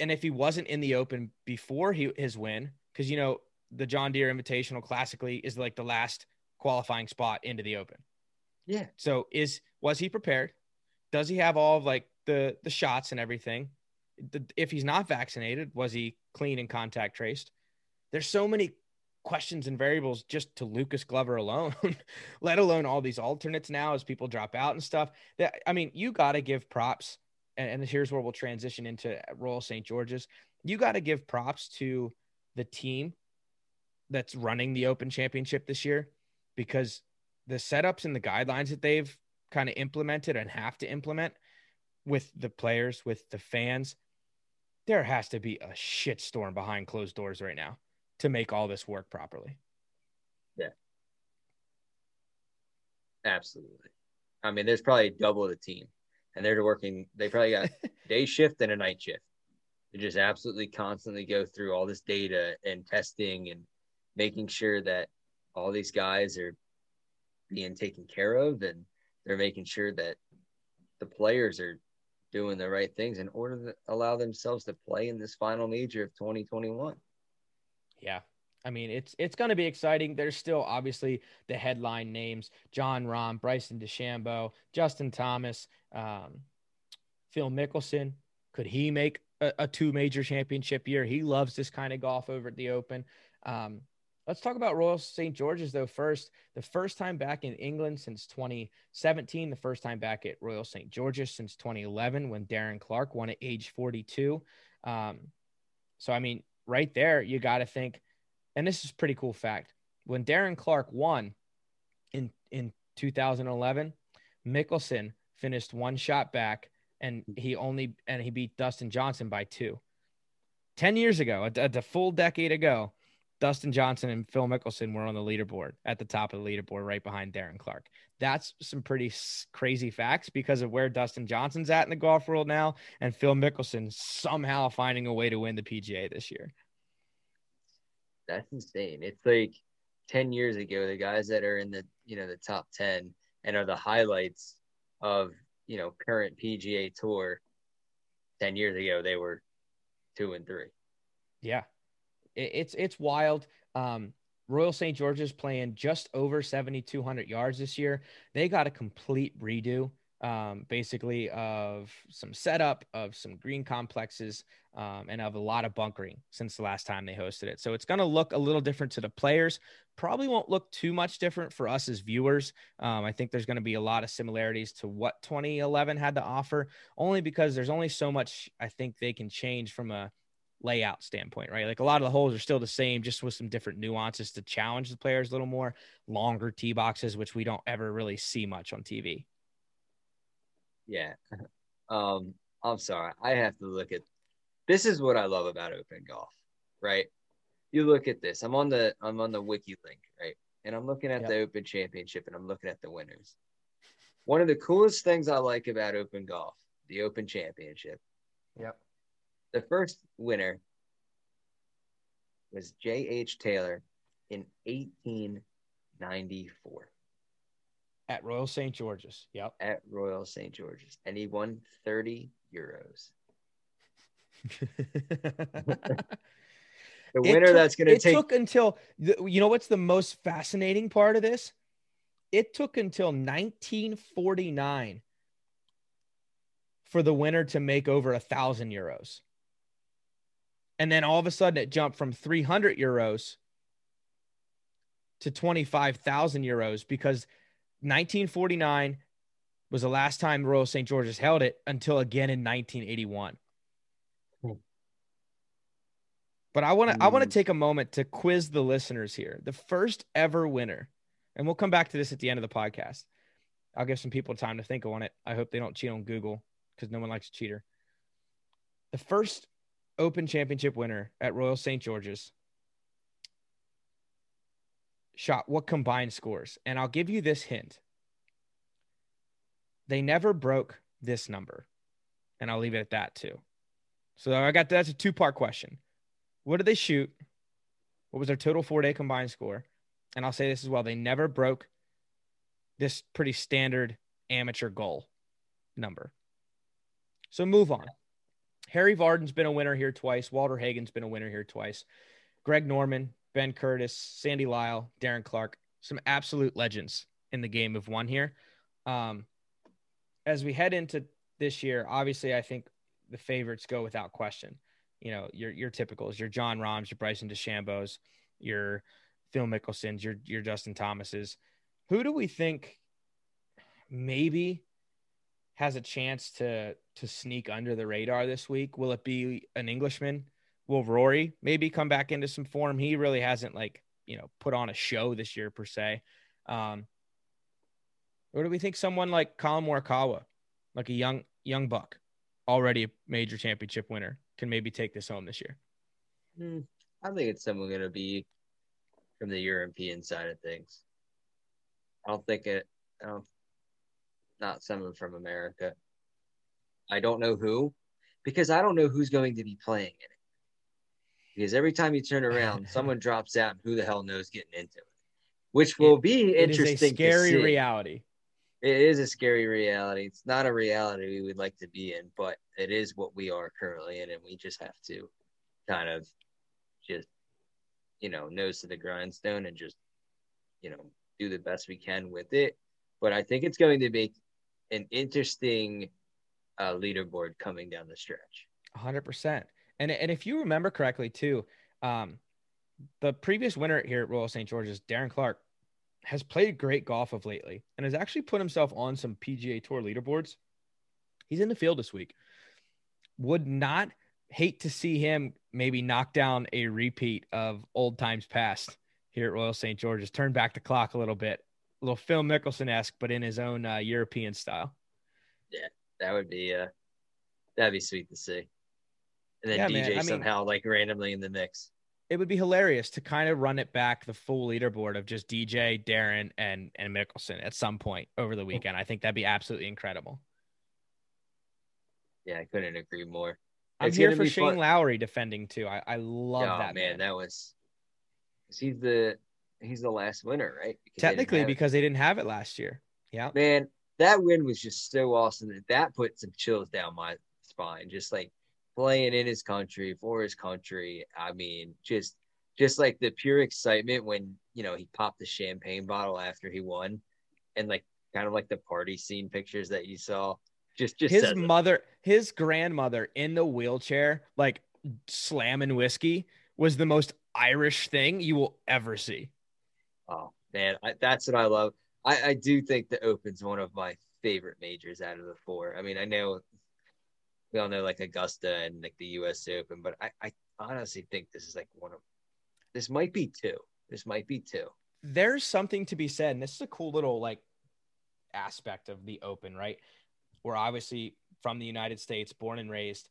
And if he wasn't in the open before he his win, because you know the John Deere Invitational classically is like the last qualifying spot into the open. Yeah. So is was he prepared? Does he have all of like the the shots and everything? The, if he's not vaccinated, was he clean and contact traced? There's so many questions and variables just to Lucas Glover alone, let alone all these alternates now as people drop out and stuff. That I mean, you got to give props, and, and here's where we'll transition into Royal St. George's. You got to give props to the team that's running the Open Championship this year because the setups and the guidelines that they've kind of implemented and have to implement with the players, with the fans, there has to be a shitstorm behind closed doors right now to make all this work properly. Yeah. Absolutely. I mean, there's probably double the team, and they're working. They probably got day shift and a night shift. They just absolutely constantly go through all this data and testing and making sure that all these guys are being taken care of and they're making sure that the players are doing the right things in order to allow themselves to play in this final major of 2021. Yeah. I mean, it's it's going to be exciting. There's still obviously the headline names: Jon Rahm, Bryson DeChambeau, Justin Thomas, um, Phil Mickelson. Could he make a, a, two major championship year? He loves this kind of golf over at the Open. Um, Let's talk about Royal St. George's though first. The first time back in England since 2017, the first time back at Royal St. George's since 2011 when Darren Clarke won at age 42. Um, so I mean, right there, you got to think, and this is pretty cool fact. When Darren Clarke won in in 2011, Mickelson finished one shot back, and he only and he beat Dustin Johnson by two. Ten years ago, a, a full decade ago, Dustin Johnson and Phil Mickelson were on the leaderboard at the top of the leaderboard, right behind Darren Clarke. That's some pretty crazy facts because of where Dustin Johnson's at in the golf world now, and Phil Mickelson somehow finding a way to win the PGA this year. That's insane. It's like 10 years ago, the guys that are in the, you know, the top 10 and are the highlights of, you know, current PGA tour 10 years ago, they were two and three. Yeah it's it's wild. Um, Royal St. George's playing just over 7,200 yards this year. They got a complete redo, um, basically, of some setup, of some green complexes, um, and of a lot of bunkering since the last time they hosted it. So it's going to look a little different to the players. Probably won't look too much different for us as viewers. Um, I think there's going to be a lot of similarities to what 2011 had to offer, only because there's only so much I think they can change from a layout standpoint, right? Like a lot of the holes are still the same, just with some different nuances to challenge the players a little more. Longer tee boxes, which we don't ever really see much on TV. Yeah. Um, I'm sorry. I have to look at this is what I love about open golf, right? You look at this. I'm on the I'm on the wiki link, right? And I'm looking at yep. the open championship and I'm looking at the winners. One of the coolest things I like about open golf, the open championship. Yep the first winner was J.H. Taylor in 1894. At Royal St. George's. Yep. At Royal St. George's. And he won 30 euros. the winner took, that's going to take. It took until, you know what's the most fascinating part of this? It took until 1949 for the winner to make over a thousand euros. And then all of a sudden it jumped from 300 euros to 25,000 euros because 1949 was the last time Royal St. George's held it until again in 1981. Hmm. But I want to I want to take a moment to quiz the listeners here. The first ever winner, and we'll come back to this at the end of the podcast. I'll give some people time to think on it. I hope they don't cheat on Google because no one likes a cheater. The first Open Championship winner at Royal St. George's shot what combined scores? And I'll give you this hint. They never broke this number. And I'll leave it at that too. So I got that's a two part question. What did they shoot? What was their total four day combined score? And I'll say this as well. They never broke this pretty standard amateur goal number. So move on. Harry Vardon's been a winner here twice. Walter Hagen's been a winner here twice. Greg Norman, Ben Curtis, Sandy Lyle, Darren Clarke, some absolute legends in the game have won here. Um, as we head into this year, obviously, I think the favorites go without question. You know, your your typicals, your Jon Rahms, your Bryson DeChambeau's, your Phil Mickelson's, your your Justin Thomas's. Who do we think maybe has a chance to to sneak under the radar this week? Will it be an Englishman? Will Rory maybe come back into some form? He really hasn't like you know put on a show this year per se. Um, or do we think someone like Collin Morikawa, like a young young buck, already a major championship winner, can maybe take this home this year? Hmm, I think it's someone going to be from the European side of things. I don't think it. I don't. Not someone from America. I don't know who, because I don't know who's going to be playing in it. Because every time you turn around, someone drops out, and who the hell knows getting into it? Which will it, be interesting. It is a scary reality. It is a scary reality. It's not a reality we would like to be in, but it is what we are currently in, and we just have to kind of just, you know, nose to the grindstone and just, you know, do the best we can with it. But I think it's going to be an interesting uh, leaderboard coming down the stretch. 100%. And, and if you remember correctly, too, um, the previous winner here at Royal St. George's, Darren Clarke, has played great golf of lately and has actually put himself on some PGA Tour leaderboards. He's in the field this week. Would not hate to see him maybe knock down a repeat of old times past here at Royal St. George's. Turn back the clock a little bit, a little Phil Mickelson esque, but in his own uh, European style. Yeah, that would be uh, that'd be sweet to see. And then Yeah, DJ man, I mean- somehow like randomly in the mix. It would be hilarious to kind of run it back the full leaderboard of just DJ, Darren, and and Mickelson at some point over the weekend. I think that'd be absolutely incredible. Yeah, I couldn't agree more. I'm It's here for Shane fun. Lowry defending too. I, I love oh, that man. That was he's the he's the last winner, right? Because they Technically, it. because they didn't have it last year. Yeah. man, that win was just so awesome that that put some chills down my spine. Just like playing in his country for his country. I mean, just just like the pure excitement when you know he popped the champagne bottle after he won, and like kind of like the party scene pictures that you saw. Just just his says it. mother, his grandmother in the wheelchair, like slamming whiskey, was the most Irish thing you will ever see. Oh man, I, that's what I love. I, I do think the Open's one of my favorite majors out of the four. I mean, I know we all know like Augusta and like the U.S. Open, but I, I honestly think this is like one of this might be two. This might be two. There's something to be said, and this is a cool little like aspect of the Open, right? We're obviously from the United States, born and raised.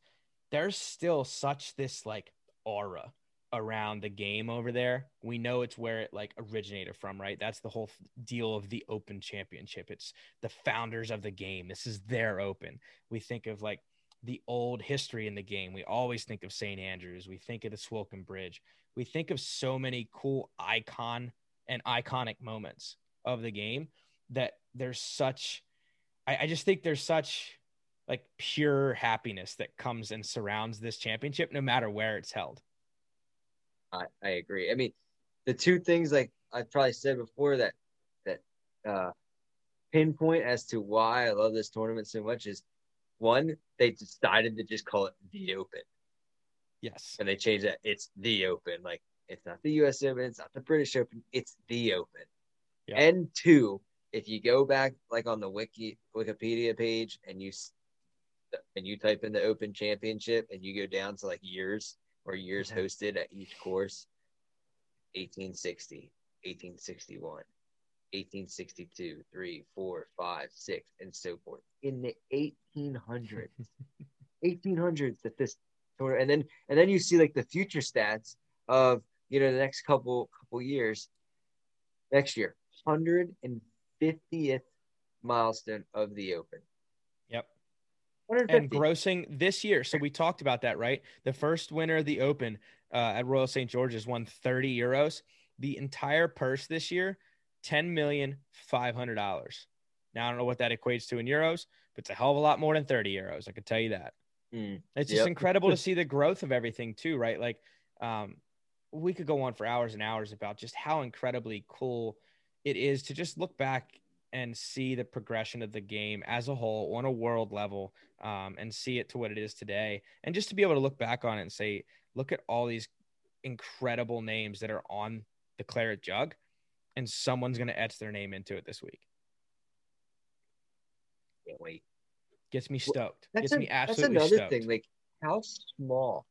There's still such this like aura around the game over there. We know it's where it like originated from, right? That's the whole deal of the Open Championship. It's the founders of the game. This is their Open. We think of like the old history in the game. We always think of St. Andrews. We think of the Swilcan Bridge. We think of so many cool icon and iconic moments of the game that there's such I, I just think there's such like pure happiness that comes and surrounds this championship no matter where it's held. I, I agree. I mean, the two things like I probably said before that that uh, pinpoint as to why I love this tournament so much is one they decided to just call it the Open. Yes. and they changed that. It's the Open. Like it's not the U.S. Open. It's not the British Open. It's the Open. Yeah. And two, if you go back like on the wiki Wikipedia page and you and you type in the Open Championship and you go down to like years or years Mhm. hosted at each course, 1860, 1861. 1862, 3, 4, 5, 6, and so forth. In the 1800s. 1800s that this tour and then and then you see like the future stats of you know the next couple couple years next year 150th milestone of the open Yep. 150 And grossing this year. So we talked about that, right? The first winner of the Open uh, at Royal St. George's won 30 euros. The entire purse this year ten million five hundred dollars. Now I don't know what that equates to in euros, but it's a hell of a lot more than thirty euros. I can tell you that. Mm, It's just Yep. incredible to see the growth of everything too, right? Like, um, we could go on for hours and hours about just how incredibly cool it is to just look back and see the progression of the game as a whole on a world level, um, and see it to what it is today, and just to be able to look back on it and say, look at all these incredible names that are on the claret jug, and someone's going to etch their name into it this week. can't wait. Gets me Well, stoked. That's, Gets a- me that's absolutely another stoked. thing. Like, how small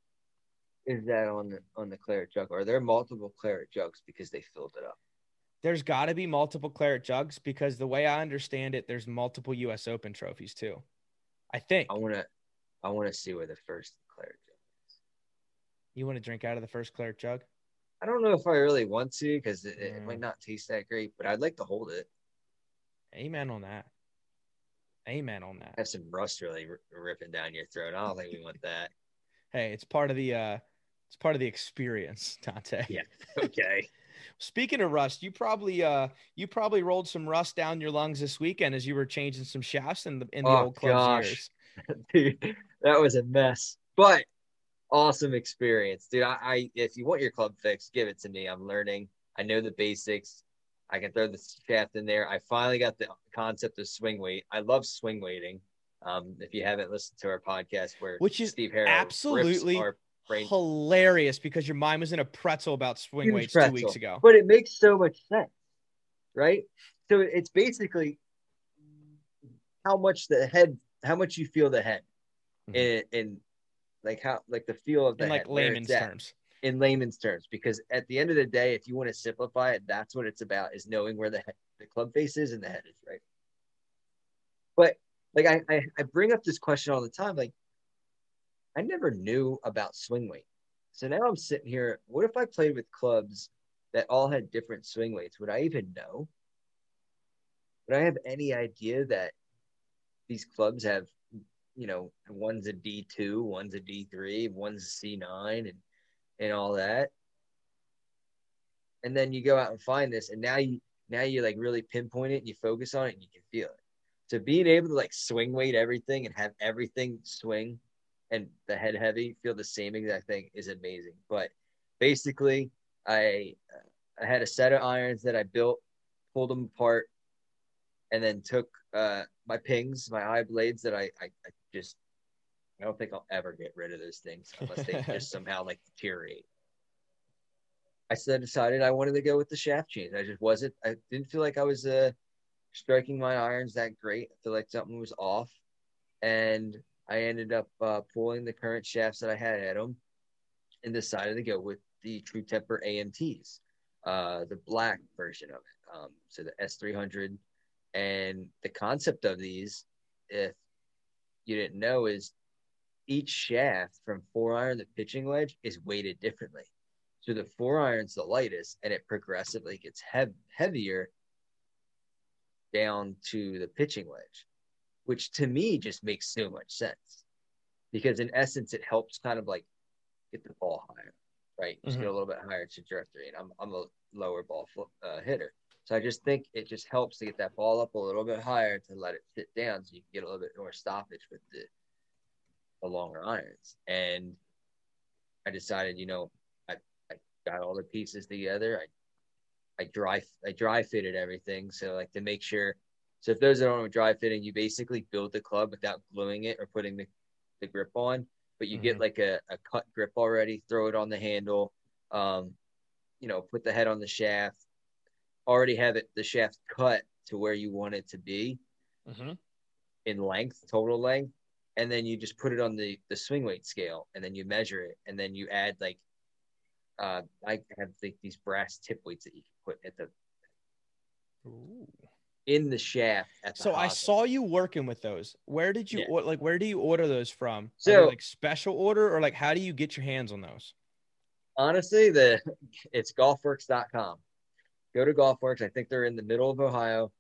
is that on the on the claret jug? Are there multiple claret jugs because they filled it up? There's got to be multiple claret jugs because the way I understand it, there's multiple U.S. Open trophies too. I think I want to, I want to see where the first claret jug. is. you want to drink out of the first claret jug. I don't know if I really want to because it, it Mm. might not taste that great, but I'd like to hold it. Amen on that. Amen on that. Have some rust really r- ripping down your throat. I don't think we want that. Hey, it's part of the uh, it's part of the experience, Dante. Yeah. Okay. Speaking of rust, you probably uh, you probably rolled some rust down your lungs this weekend as you were changing some shafts in the in the Oh, old club's gosh. dude, that was a mess, but awesome experience, dude. I, I if you want your club fixed, give it to me. I'm learning. I know the basics. I can throw the shaft in there. I finally got the concept of swing weight. I love swing weighting. Um, if you haven't listened to our podcast, where Which is Steve Harrow rips absolutely brain, Hilarious because your mind was in a pretzel about swing Huge weights pretzel. two weeks ago. but it makes so much sense, right? So it's basically how much the head, how much you feel the head, Mhm. in, in like how like the feel of the in like head, layman's terms. in layman's terms because at the end of the day if you want to simplify it that's what it's about is knowing where the head, the club face is and the head is right but like I, I i bring up this question all the time like i never knew about swing weight so now i'm sitting here what if i played with clubs that all had different swing weights would i even know would i have any idea that these clubs have you know one's a d2 one's a d3 one's a c9 and and all that. And then you go out and find this, and now you now you like really pinpoint it and you focus on it and you can feel it. So being able to like swing weight everything and have everything swing and the head heavy feel the same exact thing is amazing. But basically, I I had a set of irons that I built, pulled them apart, and then took uh, my pings, my iBlades that I, I, I just I don't think I'll ever get rid of those things unless they just somehow like deteriorate. I said decided I wanted to go with the shaft change. I just wasn't. I didn't feel like I was uh, striking my irons that great. I feel like something was off, and I ended up uh, pulling the current shafts that I had at them, and decided to go with the True Temper AMTs, uh, the black version of it. Um, so the S300, and the concept of these, if you didn't know, is each shaft from four iron to pitching wedge is weighted differently. So the four iron's the lightest, and it progressively gets heavier down to the pitching wedge, which to me just makes so much sense because in essence it helps kind of like get the ball higher, right? Just get a little bit higher to trajectory, and I'm I'm a lower ball uh, hitter, so I just think it just helps to get that ball up a little bit higher to let it sit down, so you can get a little bit more stoppage with the the longer irons. And I decided, you know, I, I got all the pieces together. I I dry I dry fitted everything. So like to make sure so if those that know dry fitting, you basically build the club without gluing it or putting the, the grip on, but you get Mhm. like a, a cut grip already, throw it on the handle, um, you know, put the head on the shaft, already have it the shaft cut to where you want it to be Mhm. in length, total length, and then you just put it on the the swing weight scale, and then you measure it, and then you add like, uh, I have like these brass tip weights that you can put at the Ooh. In the shaft. At the So I saw you working with those. Where did you Yeah. or- like? Where do you order those from? So- they, like special order or like how do you get your hands on those? honestly, the it's golfworks.com. Go to Golfworks. I think they're in the middle of Ohio.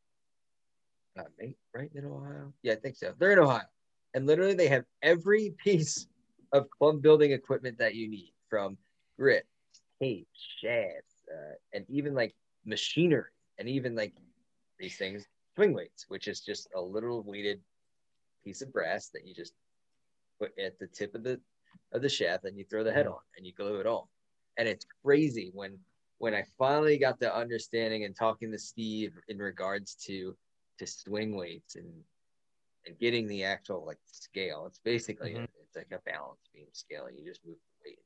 Uh, right, right, middle Ohio. Yeah, I think so. They're in Ohio, and literally they have every piece of club building equipment that you need, from grip, tape, shafts, uh, and even like machinery and even like these things, swing weights, which is just a little weighted piece of brass that you just put at the tip of the of the shaft and you throw the head on and you glue it on. And it's crazy when when I finally got the understanding and talking to Steve in regards to to swing weights and and getting the actual like scale. It's basically mm-hmm. it's like a balance beam scale. You just move the weight.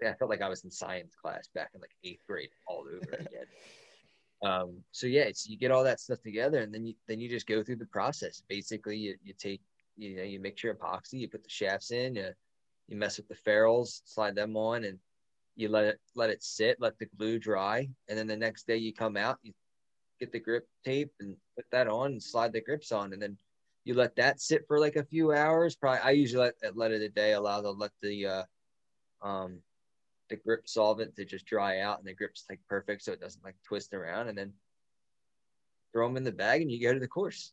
Yeah, I felt like I was in science class back in like eighth grade all over again. um, so yeah, it's you get all that stuff together, and then you then you just go through the process. Basically, you, you take you know you mix your epoxy, you put the shafts in, you, you mess with the ferrules, slide them on, and you let it let it sit, let the glue dry, and then the next day you come out, you get the grip tape and put that on and slide the grips on, and then you let that sit for like a few hours. Probably I usually let let it a day, allow to let the uh, um the grip solvent to just dry out and the grip's like perfect so it doesn't like twist around and then throw them in the bag and you go to the course.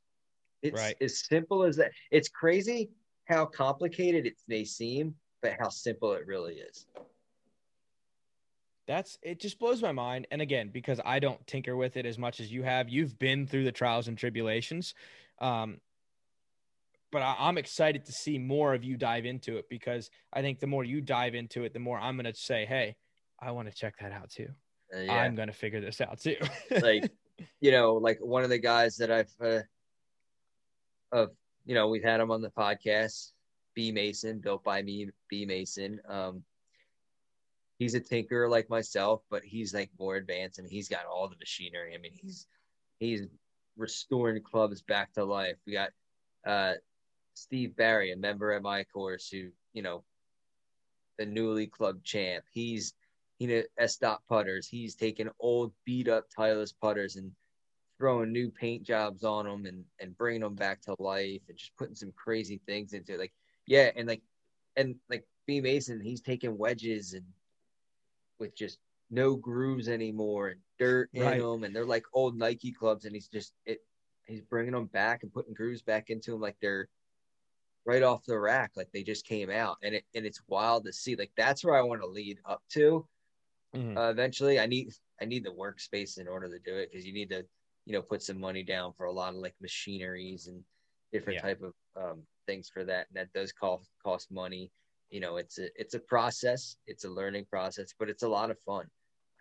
It's right. as simple as that. It's crazy how complicated it may seem, but how simple it really is. That's it just blows my mind. And again, because I don't tinker with it as much as you have, you've been through the trials and tribulations. Um, but I, am excited to see more of you dive into it because I think the more you dive into it, the more I'm going to say, Hey, I want to check that out too. Uh, yeah. I'm going to figure this out too. like, you know, like one of the guys that I've, uh, of, you know, we've had him on the podcast, B Mason, built by me, B Mason. Um, he's a tinkerer like myself, but he's like more advanced and he's got all the machinery. I mean, he's he's restoring clubs back to life. We got uh, Steve Barry, a member at my course, who you know, the newly club champ. He's you know S-dot putters. He's taking old beat up Titleist putters and throwing new paint jobs on them and and bringing them back to life and just putting some crazy things into it. like yeah and like and like B Mason he's taking wedges and with just no grooves anymore and dirt in right. them, and they're like old Nike clubs, and he's just it. He's bringing them back and putting grooves back into them like they're right off the rack, like they just came out, and it and it's wild to see. Like that's where I want to lead up to. Mm-hmm. Uh, eventually, I need I need the workspace in order to do it because you need to you know put some money down for a lot of like machineries and different yeah. type of um, things for that, and that does cost cost money you know it's a it's a process it's a learning process but it's a lot of fun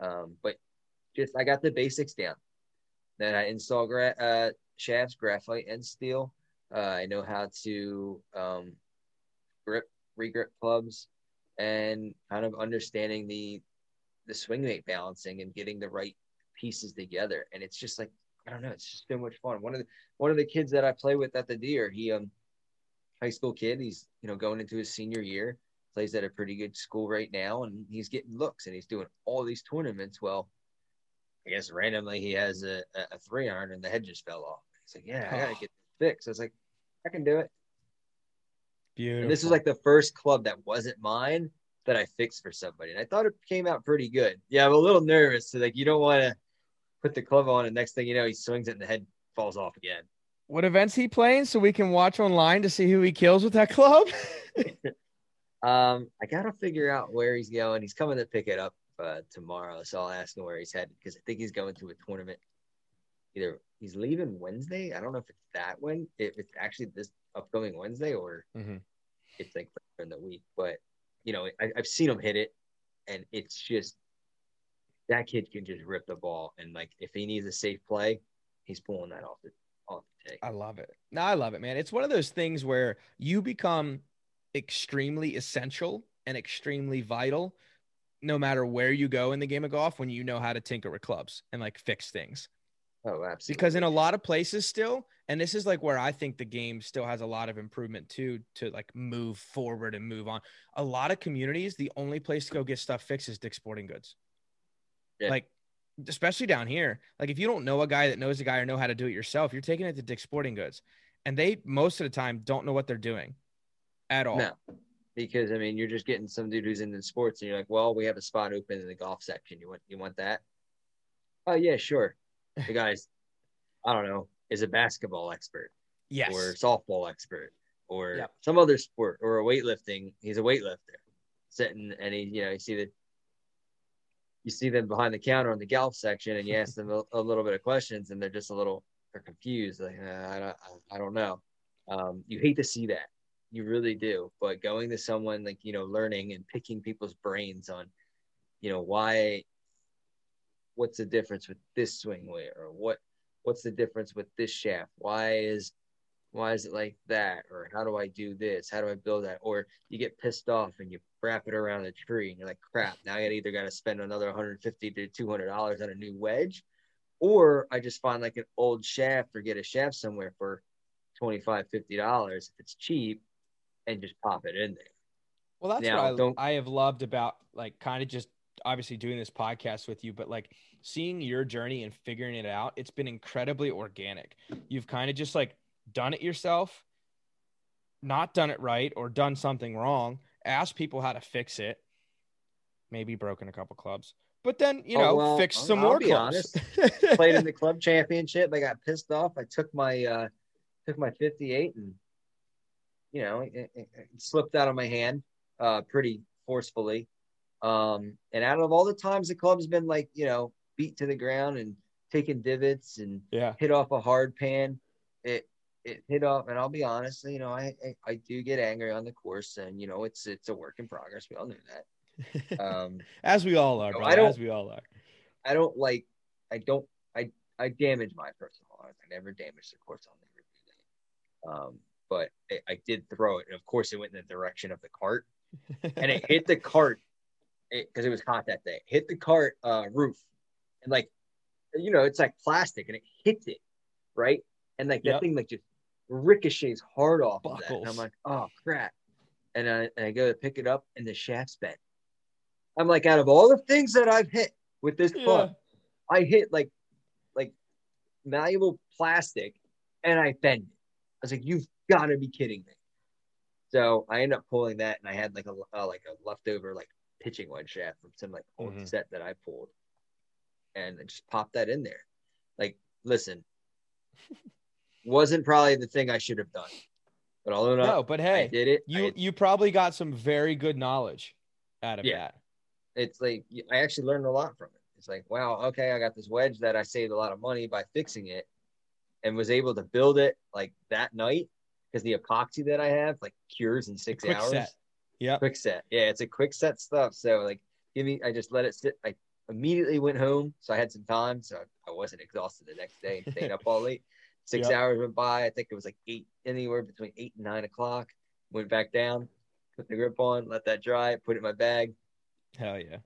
um, but just i got the basics down then i install gra- uh, shafts graphite and steel uh, i know how to um, grip regrip clubs and kind of understanding the the swing weight balancing and getting the right pieces together and it's just like i don't know it's just so much fun one of the one of the kids that i play with at the deer he um high school kid. He's you know going into his senior year, plays at a pretty good school right now, and he's getting looks and he's doing all these tournaments. Well, I guess randomly he has a, a three iron and the head just fell off. He's like, "Yeah, I gotta get fixed." I was like, "I can do it." Beautiful. And this was like the first club that wasn't mine that I fixed for somebody, and I thought it came out pretty good. Yeah, I'm a little nervous. So like, you don't want to put the club on, and next thing you know, he swings it and the head falls off again. What events he playing so we can watch online to see who he kills with that club? um, I gotta figure out where he's going. He's coming to pick it up uh, tomorrow, so I'll ask him where he's headed because I think he's going to a tournament. Either he's leaving Wednesday. I don't know if it's that one. If it's actually this upcoming Wednesday or mm-hmm. it's like in the week. But you know, I, I've seen him hit it, and it's just that kid can just rip the ball. And like, if he needs a safe play, he's pulling that off the I love it. No, I love it, man. It's one of those things where you become extremely essential and extremely vital no matter where you go in the game of golf when you know how to tinker with clubs and like fix things. Oh, absolutely. Because in a lot of places still, and this is like where I think the game still has a lot of improvement too to like move forward and move on. A lot of communities, the only place to go get stuff fixed is Dick's Sporting Goods. Yeah. Like especially down here, like if you don't know a guy that knows a guy or know how to do it yourself, you're taking it to Dick's Sporting Goods, and they most of the time don't know what they're doing at all. No, because I mean, you're just getting some dude who's into sports, and you're like, well, we have a spot open in the golf section. You want you want that? Oh yeah, sure. The guy's, I don't know, is a basketball expert, yes, or softball expert, or yep. some other sport, or a weightlifting. He's a weightlifter, sitting and he, you know, you see the you see them behind the counter in the golf section and you ask them a, a little bit of questions and they're just a little they're confused like uh, I don't I don't know um, you hate to see that you really do but going to someone like you know learning and picking people's brains on you know why what's the difference with this swing weight or what what's the difference with this shaft? Why is why is it like that? Or how do i do this? How do i build that? Or you get pissed off and you wrap it around a tree and you're like crap now i either got to spend another 150 to 200 dollars on a new wedge or i just find like an old shaft or get a shaft somewhere for 25 50 dollars if it's cheap and just pop it in there. Well that's now, what I, I have loved about like kind of just obviously doing this podcast with you but like seeing your journey and figuring it out it's been incredibly organic you've kind of just like done it yourself, not done it right, or done something wrong, ask people how to fix it, maybe broken a couple clubs, but then you oh, know, oh, well, fix some I'll more clubs. Played in the club championship. I got pissed off. I took my uh took my 58 and you know it, it, it slipped out of my hand uh pretty forcefully. Um and out of all the times the club's been like, you know, beat to the ground and taking divots and yeah. hit off a hard pan, it it hit off, and I'll be honest, you know, I, I, I do get angry on the course, and you know, it's it's a work in progress. We all knew that. Um, as we all are, you know, I don't, as we all are. I don't like. I don't. I I damage my personal art. I never damage the course. I'll never do that. Um, but I, I did throw it, and of course, it went in the direction of the cart, and it hit the cart because it, it, was hot that day. Hit the cart uh, roof, and like, you know, it's like plastic, and it hits it, right? And like yep. that thing like just ricochets hard off Buckles. of that. And I'm like, oh crap. And I, and I go to pick it up and the shaft's bent. I'm like, out of all the things that I've hit with this club, yeah. I hit like like malleable plastic and I bend it. I was like, you've got to be kidding me. So I ended up pulling that, and I had like a uh, like a leftover like pitching wedge shaft from some like old mm-hmm. set that I pulled, and I just popped that in there. Like, listen, wasn't probably the thing I should have done. But although no, but hey, I did it. You you probably got some very good knowledge out of yeah. that. It's like I actually learned a lot from it. It's like, wow, okay, I got this wedge that I saved a lot of money by fixing it, and was able to build it like that night because the epoxy that I have like cures in six hours. Yeah, quick set. Yeah, it's a quick set stuff. So like, give me. I just let it sit. I immediately went home, so I had some time, so I wasn't exhausted the next day and staying up all late. Six yep. hours went by. I think it was like eight, anywhere between eight and nine o'clock. Went back down, put the grip on, let that dry, put it in my bag. Hell yeah.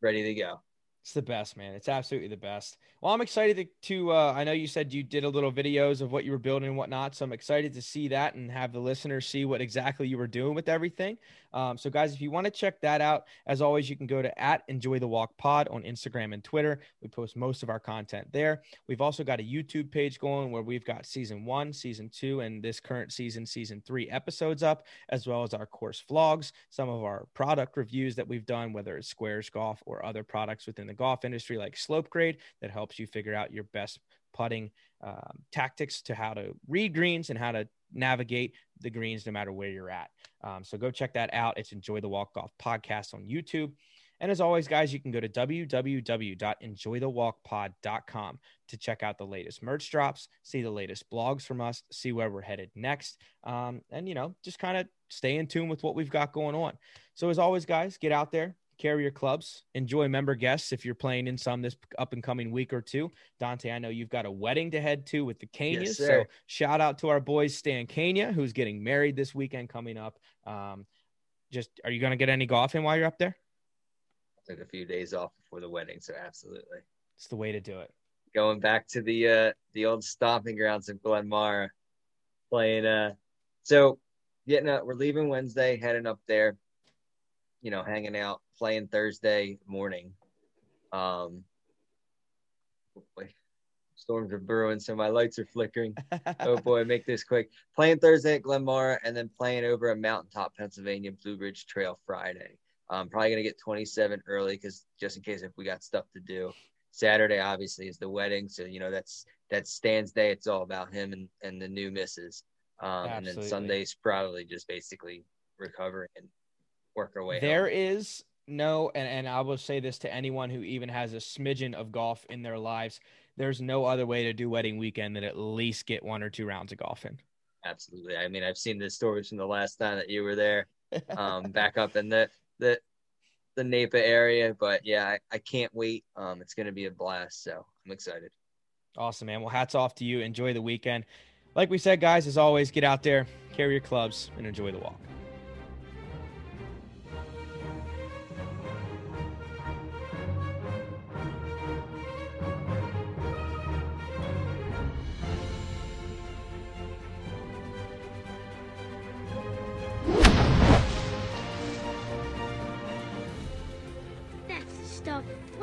Ready to go. It's the best, man. It's absolutely the best. Well, I'm excited to, to uh, I know you said you did a little videos of what you were building and whatnot. So I'm excited to see that and have the listeners see what exactly you were doing with everything. Um, so guys, if you want to check that out, as always, you can go to at enjoy the walk pod on Instagram and Twitter. We post most of our content there. We've also got a YouTube page going where we've got season one, season two, and this current season, season three episodes up, as well as our course vlogs, some of our product reviews that we've done, whether it's squares golf or other products within the golf industry like slope grade that helps you figure out your best putting um, tactics to how to read greens and how to navigate the greens no matter where you're at. Um, so go check that out. It's Enjoy the Walk Golf podcast on YouTube. And as always, guys, you can go to www.enjoythewalkpod.com to check out the latest merch drops, see the latest blogs from us, see where we're headed next, um, and you know, just kind of stay in tune with what we've got going on. So as always, guys, get out there, carry your clubs, enjoy member guests if you're playing in some this up and coming week or two. Dante, I know you've got a wedding to head to with the Canias. Yes, so shout out to our boys Stan Kania, who's getting married this weekend coming up. Um, just are you going to get any golf in while you're up there? I took a few days off before the wedding, so absolutely. It's the way to do it. Going back to the uh the old stomping grounds of Glen Maura, playing uh so getting up we're leaving Wednesday, heading up there, you know, hanging out playing Thursday morning. Um, storms are brewing, so my lights are flickering. oh boy, make this quick. Playing Thursday at Glen Maura, and then playing over at Mountaintop, Pennsylvania, Blue Ridge Trail Friday. I'm probably gonna get 27 early because just in case if we got stuff to do. Saturday obviously is the wedding, so you know that's that's Stan's day. It's all about him and and the new misses. Um, and then Sunday's probably just basically recovering and work our way. There home. is know, and, and I will say this to anyone who even has a smidgen of golf in their lives, there's no other way to do wedding weekend than at least get one or two rounds of golf in. Absolutely. I mean, I've seen the stories from the last time that you were there, um, back up in the the the Napa area. But yeah, I, I can't wait. Um, it's gonna be a blast. So I'm excited. Awesome, man. Well, hats off to you. Enjoy the weekend. Like we said, guys, as always, get out there, carry your clubs, and enjoy the walk.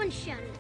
That's